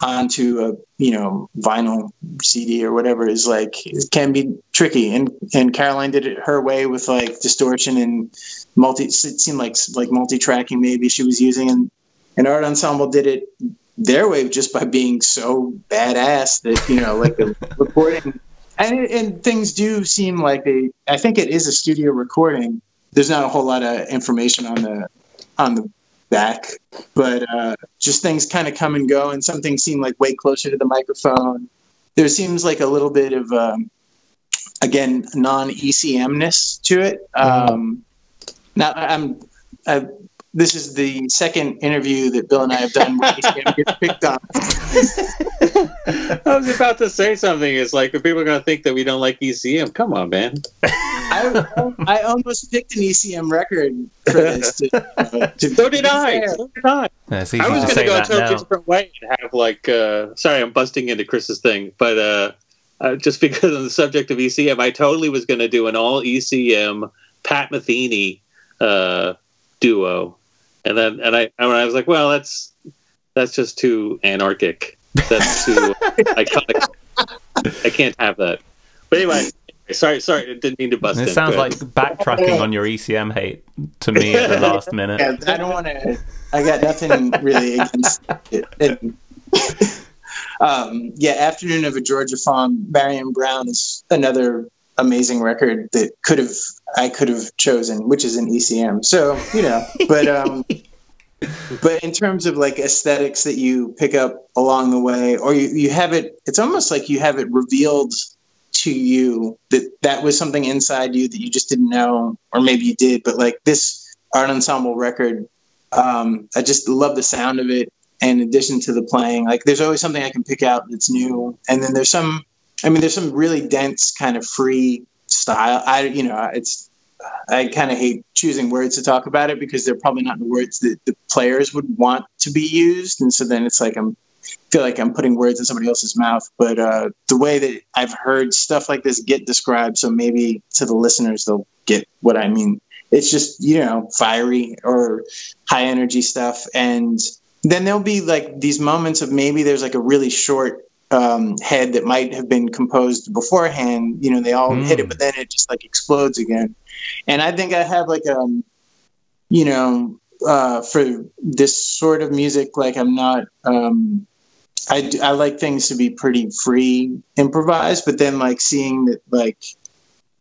onto a you know vinyl CD or whatever is like it can be tricky. And and Caroline did it her way with like distortion and multi it seemed like like multi-tracking maybe she was using. And and art ensemble did it their way just by being so badass that you know like the recording and and things do seem like they I think it is a studio recording. There's not a whole lot of information on the on the back but uh, just things kind of come and go, and some things seem like way closer to the microphone. There seems like a little bit of, um, again, non ECMness to it. Um, now, I'm, I, this is the second interview that Bill and I have done where ECM gets picked on. I was about to say something. It's like if people are going to think that we don't like ECM, come on, man. I, I almost picked an ECM record for this. To, uh, to So did I. So did I. Yeah, easy I was going to say go a totally different way and have like. Uh, sorry, I'm busting into Chris's thing, but uh, uh, just because on the subject of ECM, I totally was going to do an all ECM Pat Metheny uh, duo, and then and I and I was like, well, that's that's just too anarchic. That's too iconic. I can't have that. But anyway, sorry, sorry, I didn't mean to bust It sounds like backtracking on your ECM hate to me at the last minute. Yeah, I don't want to. I got nothing really against it. And, um, yeah, Afternoon of a Georgia Farm, Marion Brown is another amazing record that could have I could have chosen, which is an ECM. So you know, but um, but in terms of like aesthetics that you pick up along the way, or you, you have it, it's almost like you have it revealed to you that that was something inside you that you just didn't know, or maybe you did, but like this art ensemble record Um, I just love the sound of it. In addition to the playing, like there's always something I can pick out that's new. And then there's some, I mean, there's some really dense kind of free style. I, you know, it's, I kind of hate choosing words to talk about it because they're probably not the words that the players would want to be used. And so then it's like I'm feel like I'm putting words in somebody else's mouth. But uh, the way that I've heard stuff like this get described, so maybe to the listeners they'll get what I mean. It's just you know fiery or high energy stuff, and then there'll be like these moments of maybe there's like a really short um, head that might have been composed beforehand. You know, they all hit it, but then it just like explodes again. And I think I have like um, you know, uh, for this sort of music, like I'm not um, I, I like things to be pretty free improvised but then like seeing that like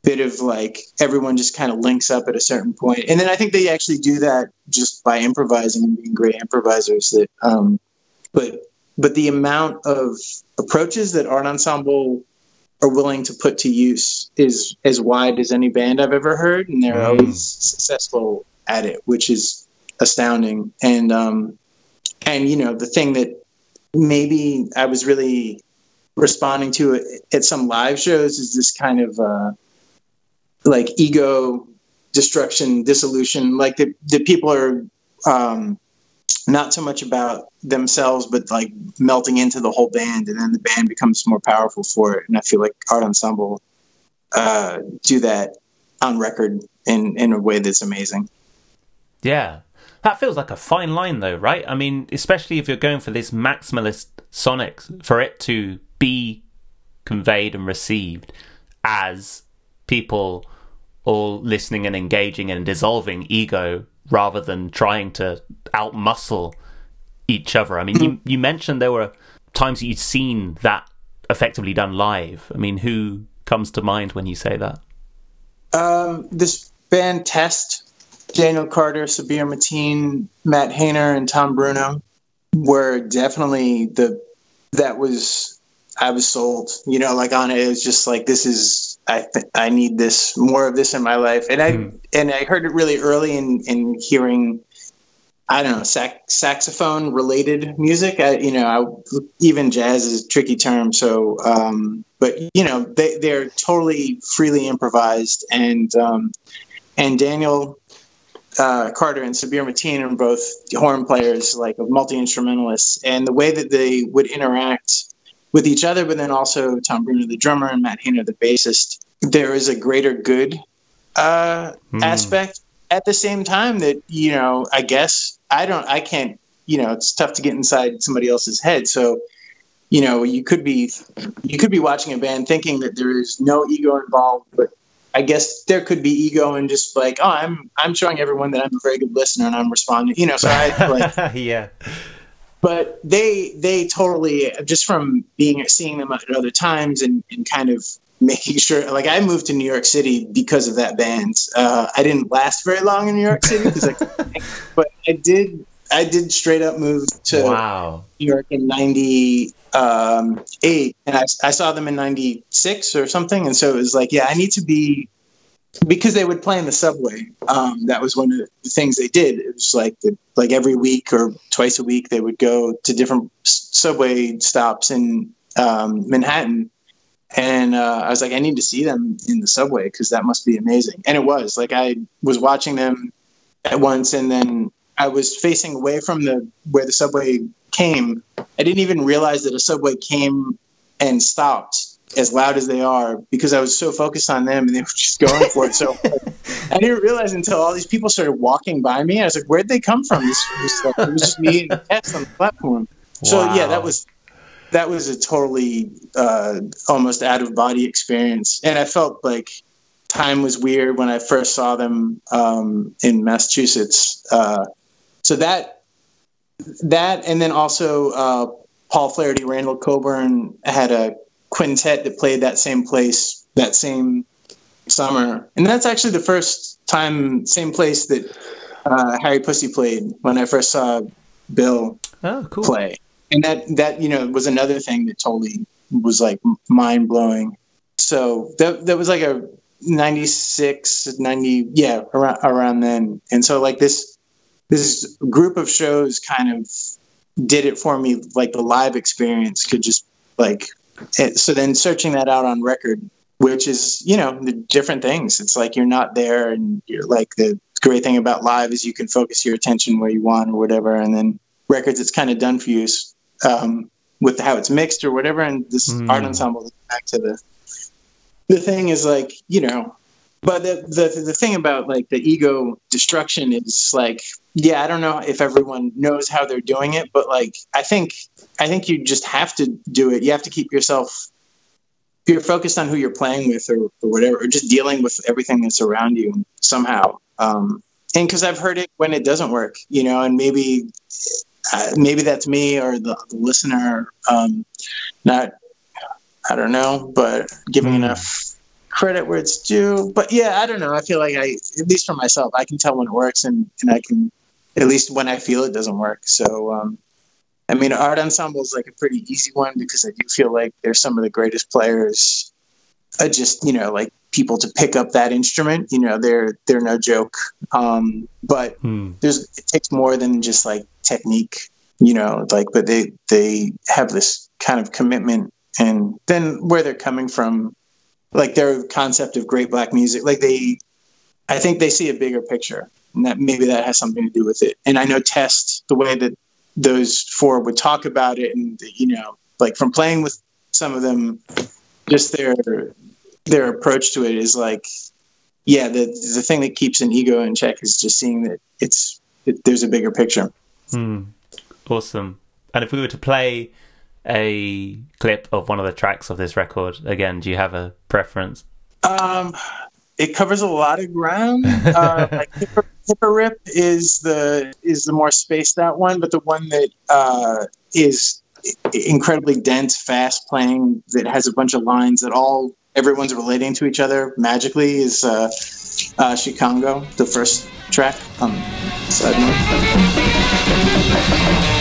bit of like everyone just kind of links up at a certain point and then i think they actually do that just by improvising and being great improvisers that um but but the amount of approaches that art ensemble are willing to put to use is as wide as any band i've ever heard and they're Mm. always successful at it which is astounding and um and you know the thing that maybe I was really responding to it at some live shows is this kind of uh, like ego destruction, dissolution. Like the, the people are um, not so much about themselves, but like melting into the whole band, and then the band becomes more powerful for it. And I feel like Art Ensemble uh, do that on record in in a way that's amazing. Yeah. That feels like a fine line, though, right? I mean, especially if you're going for this maximalist sonic, for it to be conveyed and received as people all listening and engaging and dissolving ego rather than trying to outmuscle each other. I mean, you, you mentioned there were times that you'd seen that effectively done live. I mean, who comes to mind when you say that? Um, this band Test, Daniel Carter, Sabir Mateen, Matt Heyner, and Tom Bruno were definitely the that was I was sold. You know, like on it, it was just like this is I th- I need this more of this in my life, and I Hmm. and I heard it really early in in hearing. I don't know sax- saxophone related music. I, you know, I, even jazz is a tricky term. So, um, but you know, they they're totally freely improvised, and um, and Daniel uh, Carter and Sabir Mateen are both horn players, like multi instrumentalists, and the way that they would interact with each other, but then also Tom Bruno, the drummer, and Matt Heyner, the bassist, there is a greater good uh, Hmm. aspect. At the same time, that you know, I guess I don't, I can't, you know, it's tough to get inside somebody else's head, so. You know, you could be you could be watching a band thinking that there is no ego involved, but I guess there could be ego and just like, oh, I'm I'm showing everyone that I'm a very good listener and I'm responding. You know, so I like yeah. But they they totally just from being seeing them at other times and, and kind of making sure like I moved to New York City because of that band. Uh, I didn't last very long in New York City I, but I did I did straight up move to Wow. New York in '98, and I, I saw them in '96 or something, and so it was like, yeah, I need to be because they would play in the subway. Um, that was one of the things they did. It was like the, like every week or twice a week they would go to different subway stops in um, Manhattan. And uh, I was like, I need to see them in the subway because that must be amazing. And it was like I was watching them at once, and then I was facing away from the where the subway came. I didn't even realize that a subway came and stopped as loud as they are because I was so focused on them and they were just going for it. So I didn't realize until all these people started walking by me. I was like, where'd they come from? This it was just me and Test on the platform. So yeah, that was that was a totally uh, almost out of body experience, and I felt like time was weird when I first saw them um, in Massachusetts. Uh, so that that, and then also uh, Paul Flaherty, Randall Colbourne had a quintet that played that same place that same summer, and that's actually the first time, same place that uh, Harry Pussy played when I first saw Bill Oh, cool. play. And that that you know was another thing that totally was like mind blowing. So that that was like a 96 90 yeah around around then. And so like this this group of shows kind of did it for me. Like the live experience could just like it, so then searching that out on record, which is you know the different things. It's like you're not there, and you're like the great thing about live is you can focus your attention where you want or whatever, and then records it's kind of done for you um, with how it's mixed or whatever. And this Mm. art ensemble back to the the thing is like you know but the, the the thing about like the ego destruction is like yeah i don't know if everyone knows how they're doing it but like i think i think you just have to do it you have to keep yourself if you're focused on who you're playing with or, or whatever or just dealing with everything that's around you somehow um and because i've heard it when it doesn't work you know and maybe uh, maybe that's me or the, the listener um not i don't know but giving Mm. enough credit where it's due. But yeah, I don't know. I feel like I, at least for myself, I can tell when it works, and and I can, at least when I feel it doesn't work. So, um, I mean, art ensemble is like a pretty easy one because I do feel like they're some of the greatest players. Uh, just you know, like people to pick up that instrument. You know, they're they're no joke. Um, but Hmm. there's it takes more than just like technique. You know, like but they they have this kind of commitment, and then where they're coming from like their concept of great black music like they i think they see a bigger picture and that maybe that has something to do with it and i know test the way that those four would talk about it and you know like from playing with some of them just their their approach to it is like yeah the the thing that keeps an ego in check is just seeing that it's it, there's a bigger picture Hmm. Awesome. And if we were to play a clip of one of the tracks of this record, again, do you have a preference? Um, it covers a lot of ground. Uh, like Hipper, Hipper Rip is the is the more spaced out one, but the one that uh, is incredibly dense, fast playing that has a bunch of lines that all everyone's relating to each other magically is uh, uh, Chicago, the first track on side note.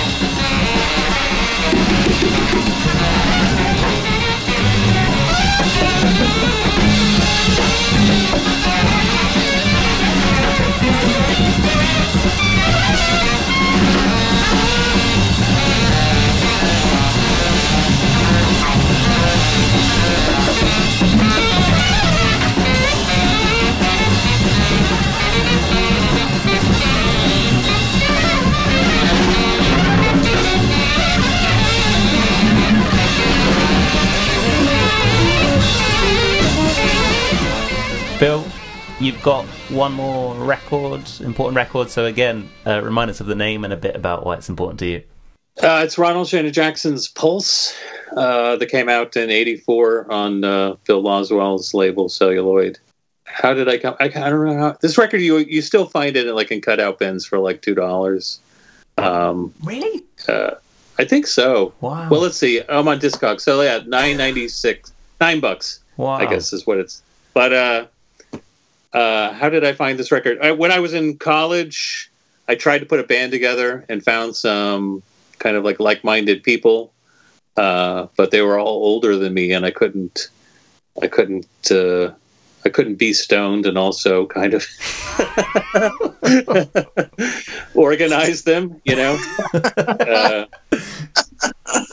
Got one more record, important record. So again, uh, remind us of the name and a bit about why it's important to you. Uh, it's Ronald Shannon Jackson's Pulse uh, that came out in '84 on uh, Bill Laswell's label Celluloid. How did I come? I, I don't know how this record. You you still find it in, like in cutout bins for like two dollars. Um, Really? uh, I think so. Wow. Well, let's see. I'm on Discog, so yeah, nine ninety six, nine bucks. wow. I guess is what it's. But uh, uh, how did I find this record? I, when I was in college, I tried to put a band together and found some kind of like like-minded people, uh, but they were all older than me, and I couldn't, I couldn't, uh, I couldn't be stoned and also kind of organize them, you know. uh,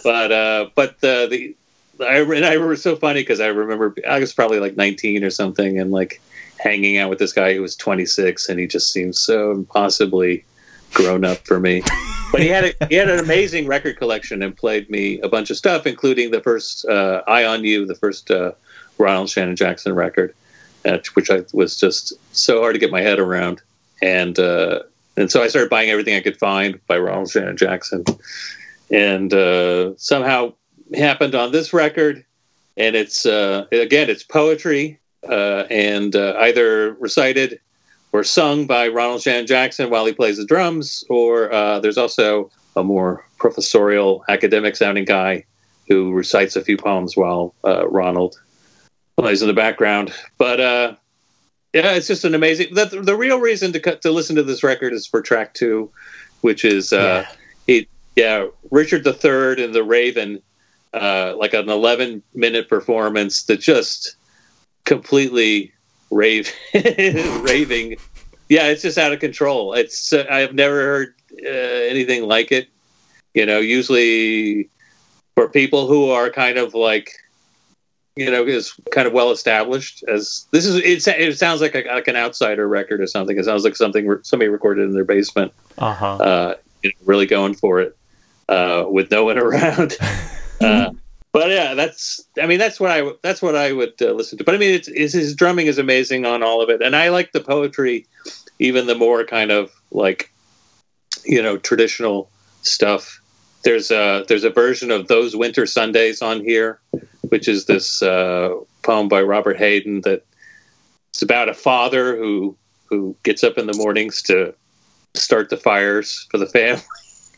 but uh, but uh, the I and I remember so funny because I remember I was probably like 19 or something, and like hanging out with this guy who was 26, and he just seemed so impossibly grown up for me. But he had a, he had an amazing record collection and played me a bunch of stuff, including the first uh, "Eye on You," the first uh, Ronald Shannon Jackson record, uh, which I was just so hard to get my head around, and uh, and so I started buying everything I could find by Ronald Shannon Jackson, and uh, somehow happened on this record, and it's uh, again it's poetry uh, and uh, either recited or sung by Ronald Shannon Jackson while he plays the drums, or uh, there's also a more professorial academic sounding guy who recites a few poems while uh, Ronald plays in the background. But uh, yeah, it's just an amazing. The, the real reason to cut, to listen to this record is for track two, which is uh, it yeah Richard III and the Raven, uh, like an 11 minute performance that just completely rave raving yeah, it's just out of control. It's uh, I've never heard uh, anything like it. You know, usually for people who are kind of like, you know, is kind of well established. As this is, it, it sounds like a, like an outsider record or something. It sounds like something re- somebody recorded in their basement. Uh huh. Uh, you know, really going for it uh, with no one around. uh, but yeah, that's. I mean, that's what I. That's what I would uh, listen to. But I mean, it's, it's his drumming is amazing on all of it, and I like the poetry, even the more kind of like, you know, traditional stuff. There's a there's a version of those winter Sundays on here, which is this uh, poem by Robert Hayden that it's about a father who who gets up in the mornings to start the fires for the family.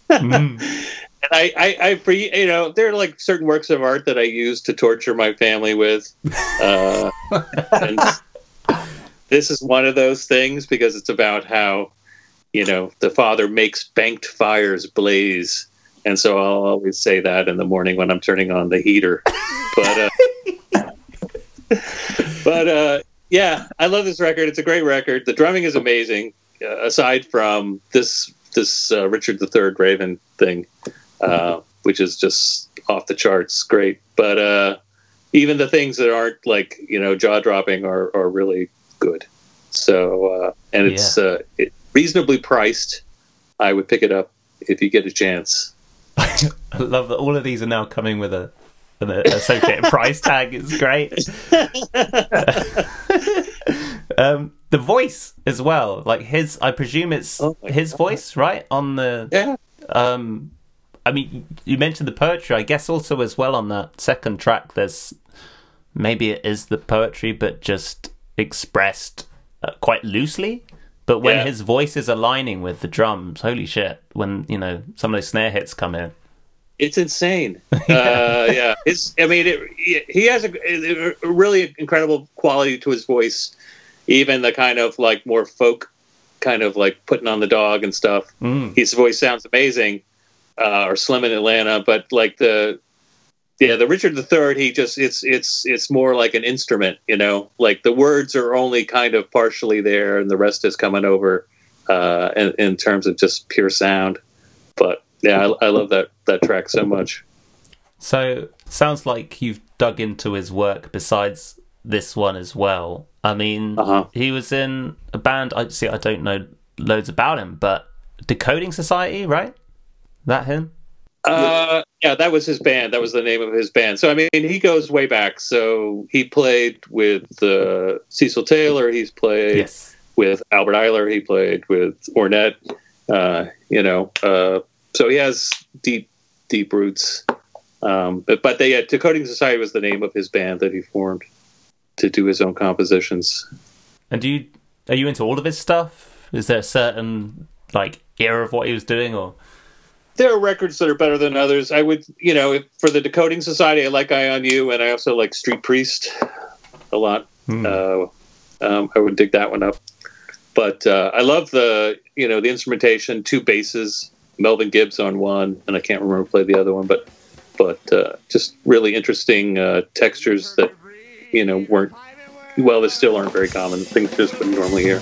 Mm. And I, I, I, for you know, there are like certain works of art that I use to torture my family with. Uh, and this is one of those things because it's about how, you know, the father makes banked fires blaze. And so I'll always say that in the morning when I'm turning on the heater. But, uh, but, uh, yeah, I love this record. It's a great record. The drumming is amazing. Uh, aside from this, this uh, Richard III Raven thing, uh, which is just off the charts, great. But uh, even the things that aren't like you know jaw dropping are, are really good. So uh, and it's uh, it, reasonably priced. I would pick it up if you get a chance. I love that all of these are now coming with a an associated price tag. It's great. um, the voice as well, like his. I presume it's Oh his God. voice, right? On the Yeah, um, I mean, you mentioned the poetry. I guess also as well on that second track. There's maybe it is the poetry, but just expressed uh, quite loosely. But when Yeah. his voice is aligning with the drums, holy shit! When you know some of those snare hits come in. it's insane. Uh, yeah, it's. I mean, it, he has a, a really incredible quality to his voice. Even the kind of like more folk, kind of like putting on the dog and stuff. Mm. his voice sounds amazing, uh, or Slim in Atlanta, but like the yeah, the Richard III, he just it's it's it's more like an instrument, you know, like the words are only kind of partially there, and the rest is coming over uh, in, in terms of just pure sound. But yeah, I, I love that that track so much. So sounds like you've dug into his work besides this one as well. I mean, Uh-huh. he was in a band. I see. I don't know loads about him, but Decoding Society, right? That him? Uh, yeah, that was his band. That was the name of his band. So I mean, he goes way back. So he played with uh, Cecil Taylor. He's played Yes. with Albert Ayler. He played with Ornette. Uh, you know, uh, so he has deep, deep roots. Um, but but they, uh, Decoding Society was the name of his band that he formed to do his own compositions. And do you are you into all of his stuff? Is there a certain like era of what he was doing, or There are records that are better than others. I would, you know, if, for the Decoding Society, I like Eye on You, and I also like Street Priest a lot. Hmm. Uh, um, I would dig that one up. But uh, I love the, you know, the instrumentation, two basses, Melvin Gibbs on one, and I can't remember played the other one, but but uh, just really interesting uh, textures that, you know, weren't well, they still aren't very common. Things just wouldn't normally hear.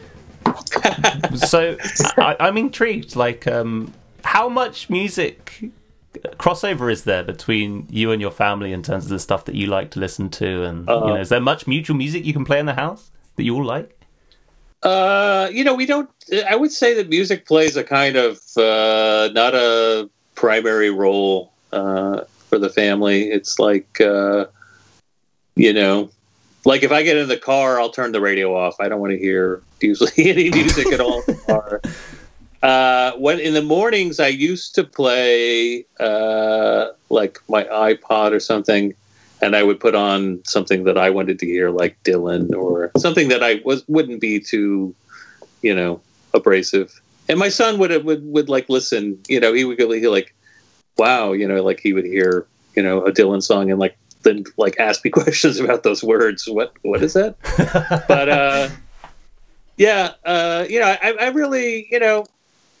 so I, I'm intrigued. Like, um, how much music crossover is there between you and your family in terms of the stuff that you like to listen to? And you know, is there much mutual music you can play in the house that you all like? Uh, you know, we don't. I would say that music plays a kind of uh, not a primary role uh, for the family. It's like, uh, you know, like if I get in the car, I'll turn the radio off. I don't want to hear usually any music at all in the car. Uh, when in the mornings, I used to play uh, like my iPod or something, and I would put on something that I wanted to hear, like Dylan or something that I was wouldn't be too, you know, abrasive. And my son would would would like listen. You know, he would go he like, wow, you know, like he would hear you know a Dylan song and like then like ask me questions about those words. What what is that? but uh, yeah, uh, you know, I, I really you know,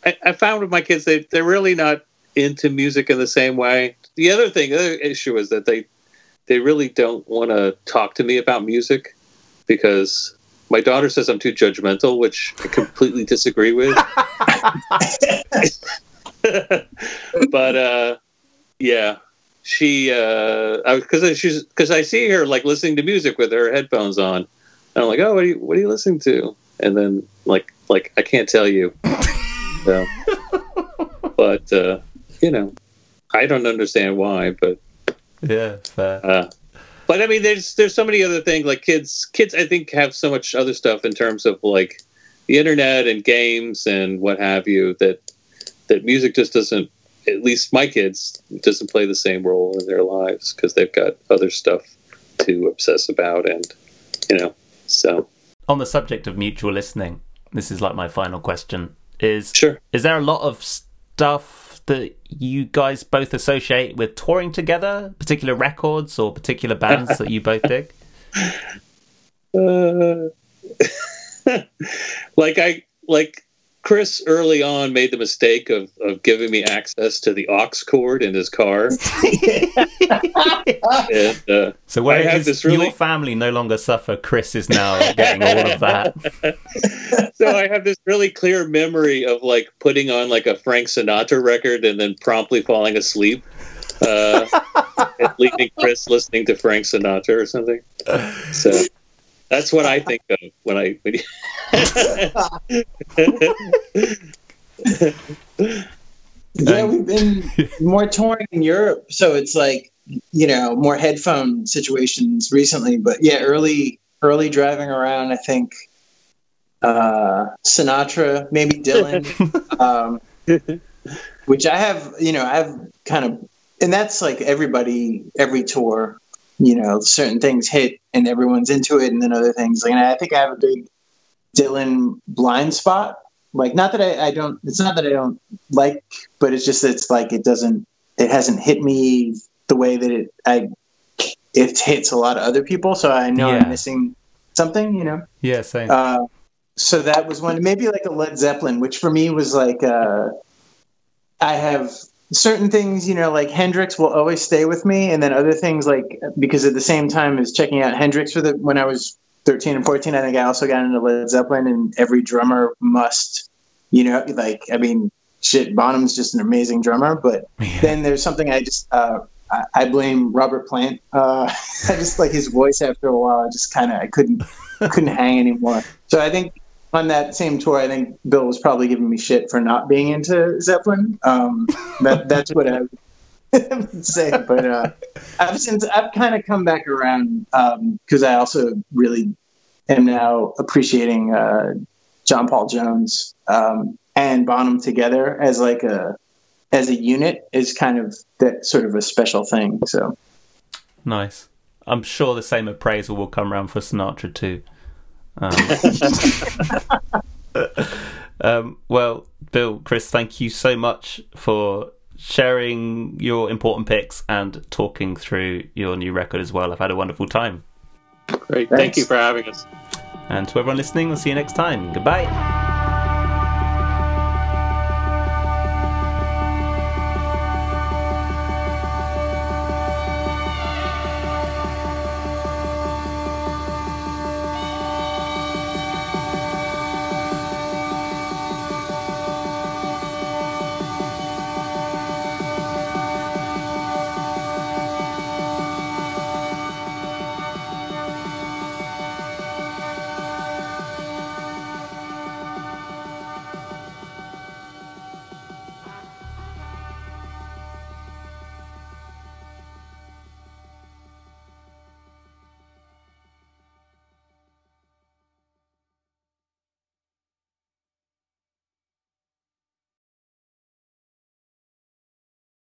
I, I found with my kids they they're really not into music in the same way. The other thing, the other issue is that they they really don't want to talk to me about music because my daughter says I'm too judgmental, which I completely disagree with. but uh, yeah, she because she's because I see her like listening to music with her headphones on. And I'm like, oh, what are you what are you listening to? And then like like I can't tell you. So, but uh, you know, I don't understand why, but Yeah, fair. uh, but I mean, there's there's so many other things. Like kids, kids, I think have so much other stuff in terms of like the internet and games and what have you that that music just doesn't. At least my kids doesn't play the same role in their lives because they've got other stuff to obsess about, and you know, so On the subject of mutual listening, this is like my final question: is sure. is there a lot of stuff that you guys both associate with touring together, particular records or particular bands that you both dig? Uh, like I like Chris early on made the mistake of, of giving me access to the aux cord in his car. and, uh, So where I have this really- your family no longer suffer, Chris is now getting all of that. so I have this really clear memory of like putting on like a Frank Sinatra record and then promptly falling asleep. Uh, and leaving Chris listening to Frank Sinatra or something. So that's what I think of when I. When Yeah, we've been more touring in Europe, so it's like you know more headphone situations recently. But yeah, early early driving around, I think uh, Sinatra, maybe Dylan, um, which I have. You know, I've kind of, and that's like everybody every tour. You know, certain things hit and everyone's into it, and then other things. Like, and I think I have a big Dylan blind spot. Like, not that I, I don't. It's not that I don't like, but it's just it's like it doesn't. It hasn't hit me the way that it I it hits a lot of other people. So I know Yeah. I'm missing something. You know. Yeah, same. Uh, so that was one, maybe like a Led Zeppelin, which for me was like, uh, I have certain things, you know, like Hendrix will always stay with me, and then other things like because at the same time as checking out Hendrix for the when I was 13 and 14, I think I also got into Led Zeppelin, and every drummer must, you know, like I mean, shit, Bonham's just an amazing drummer, but then there's something I just. Uh, I- I blame Robert Plant. Uh, I just like his voice after a while. I just kind of I couldn't couldn't hang anymore. So I think on that same tour, I think Bill was probably giving me shit for not being into Zeppelin. Um, that, that's what I would say. But uh, I've since I've kind of come back around because I also really am now appreciating uh, John Paul Jones um, and Bonham together as like a as a unit is kind of that sort of a special thing. So Nice. I'm sure the same appraisal will come around for Sinatra too. Um, um, well, Bill, Chris, thank you so much for sharing your important picks and talking through your new record as well. I've had a wonderful time. Great. Thank you for having us. And to everyone listening, we'll see you next time. Goodbye.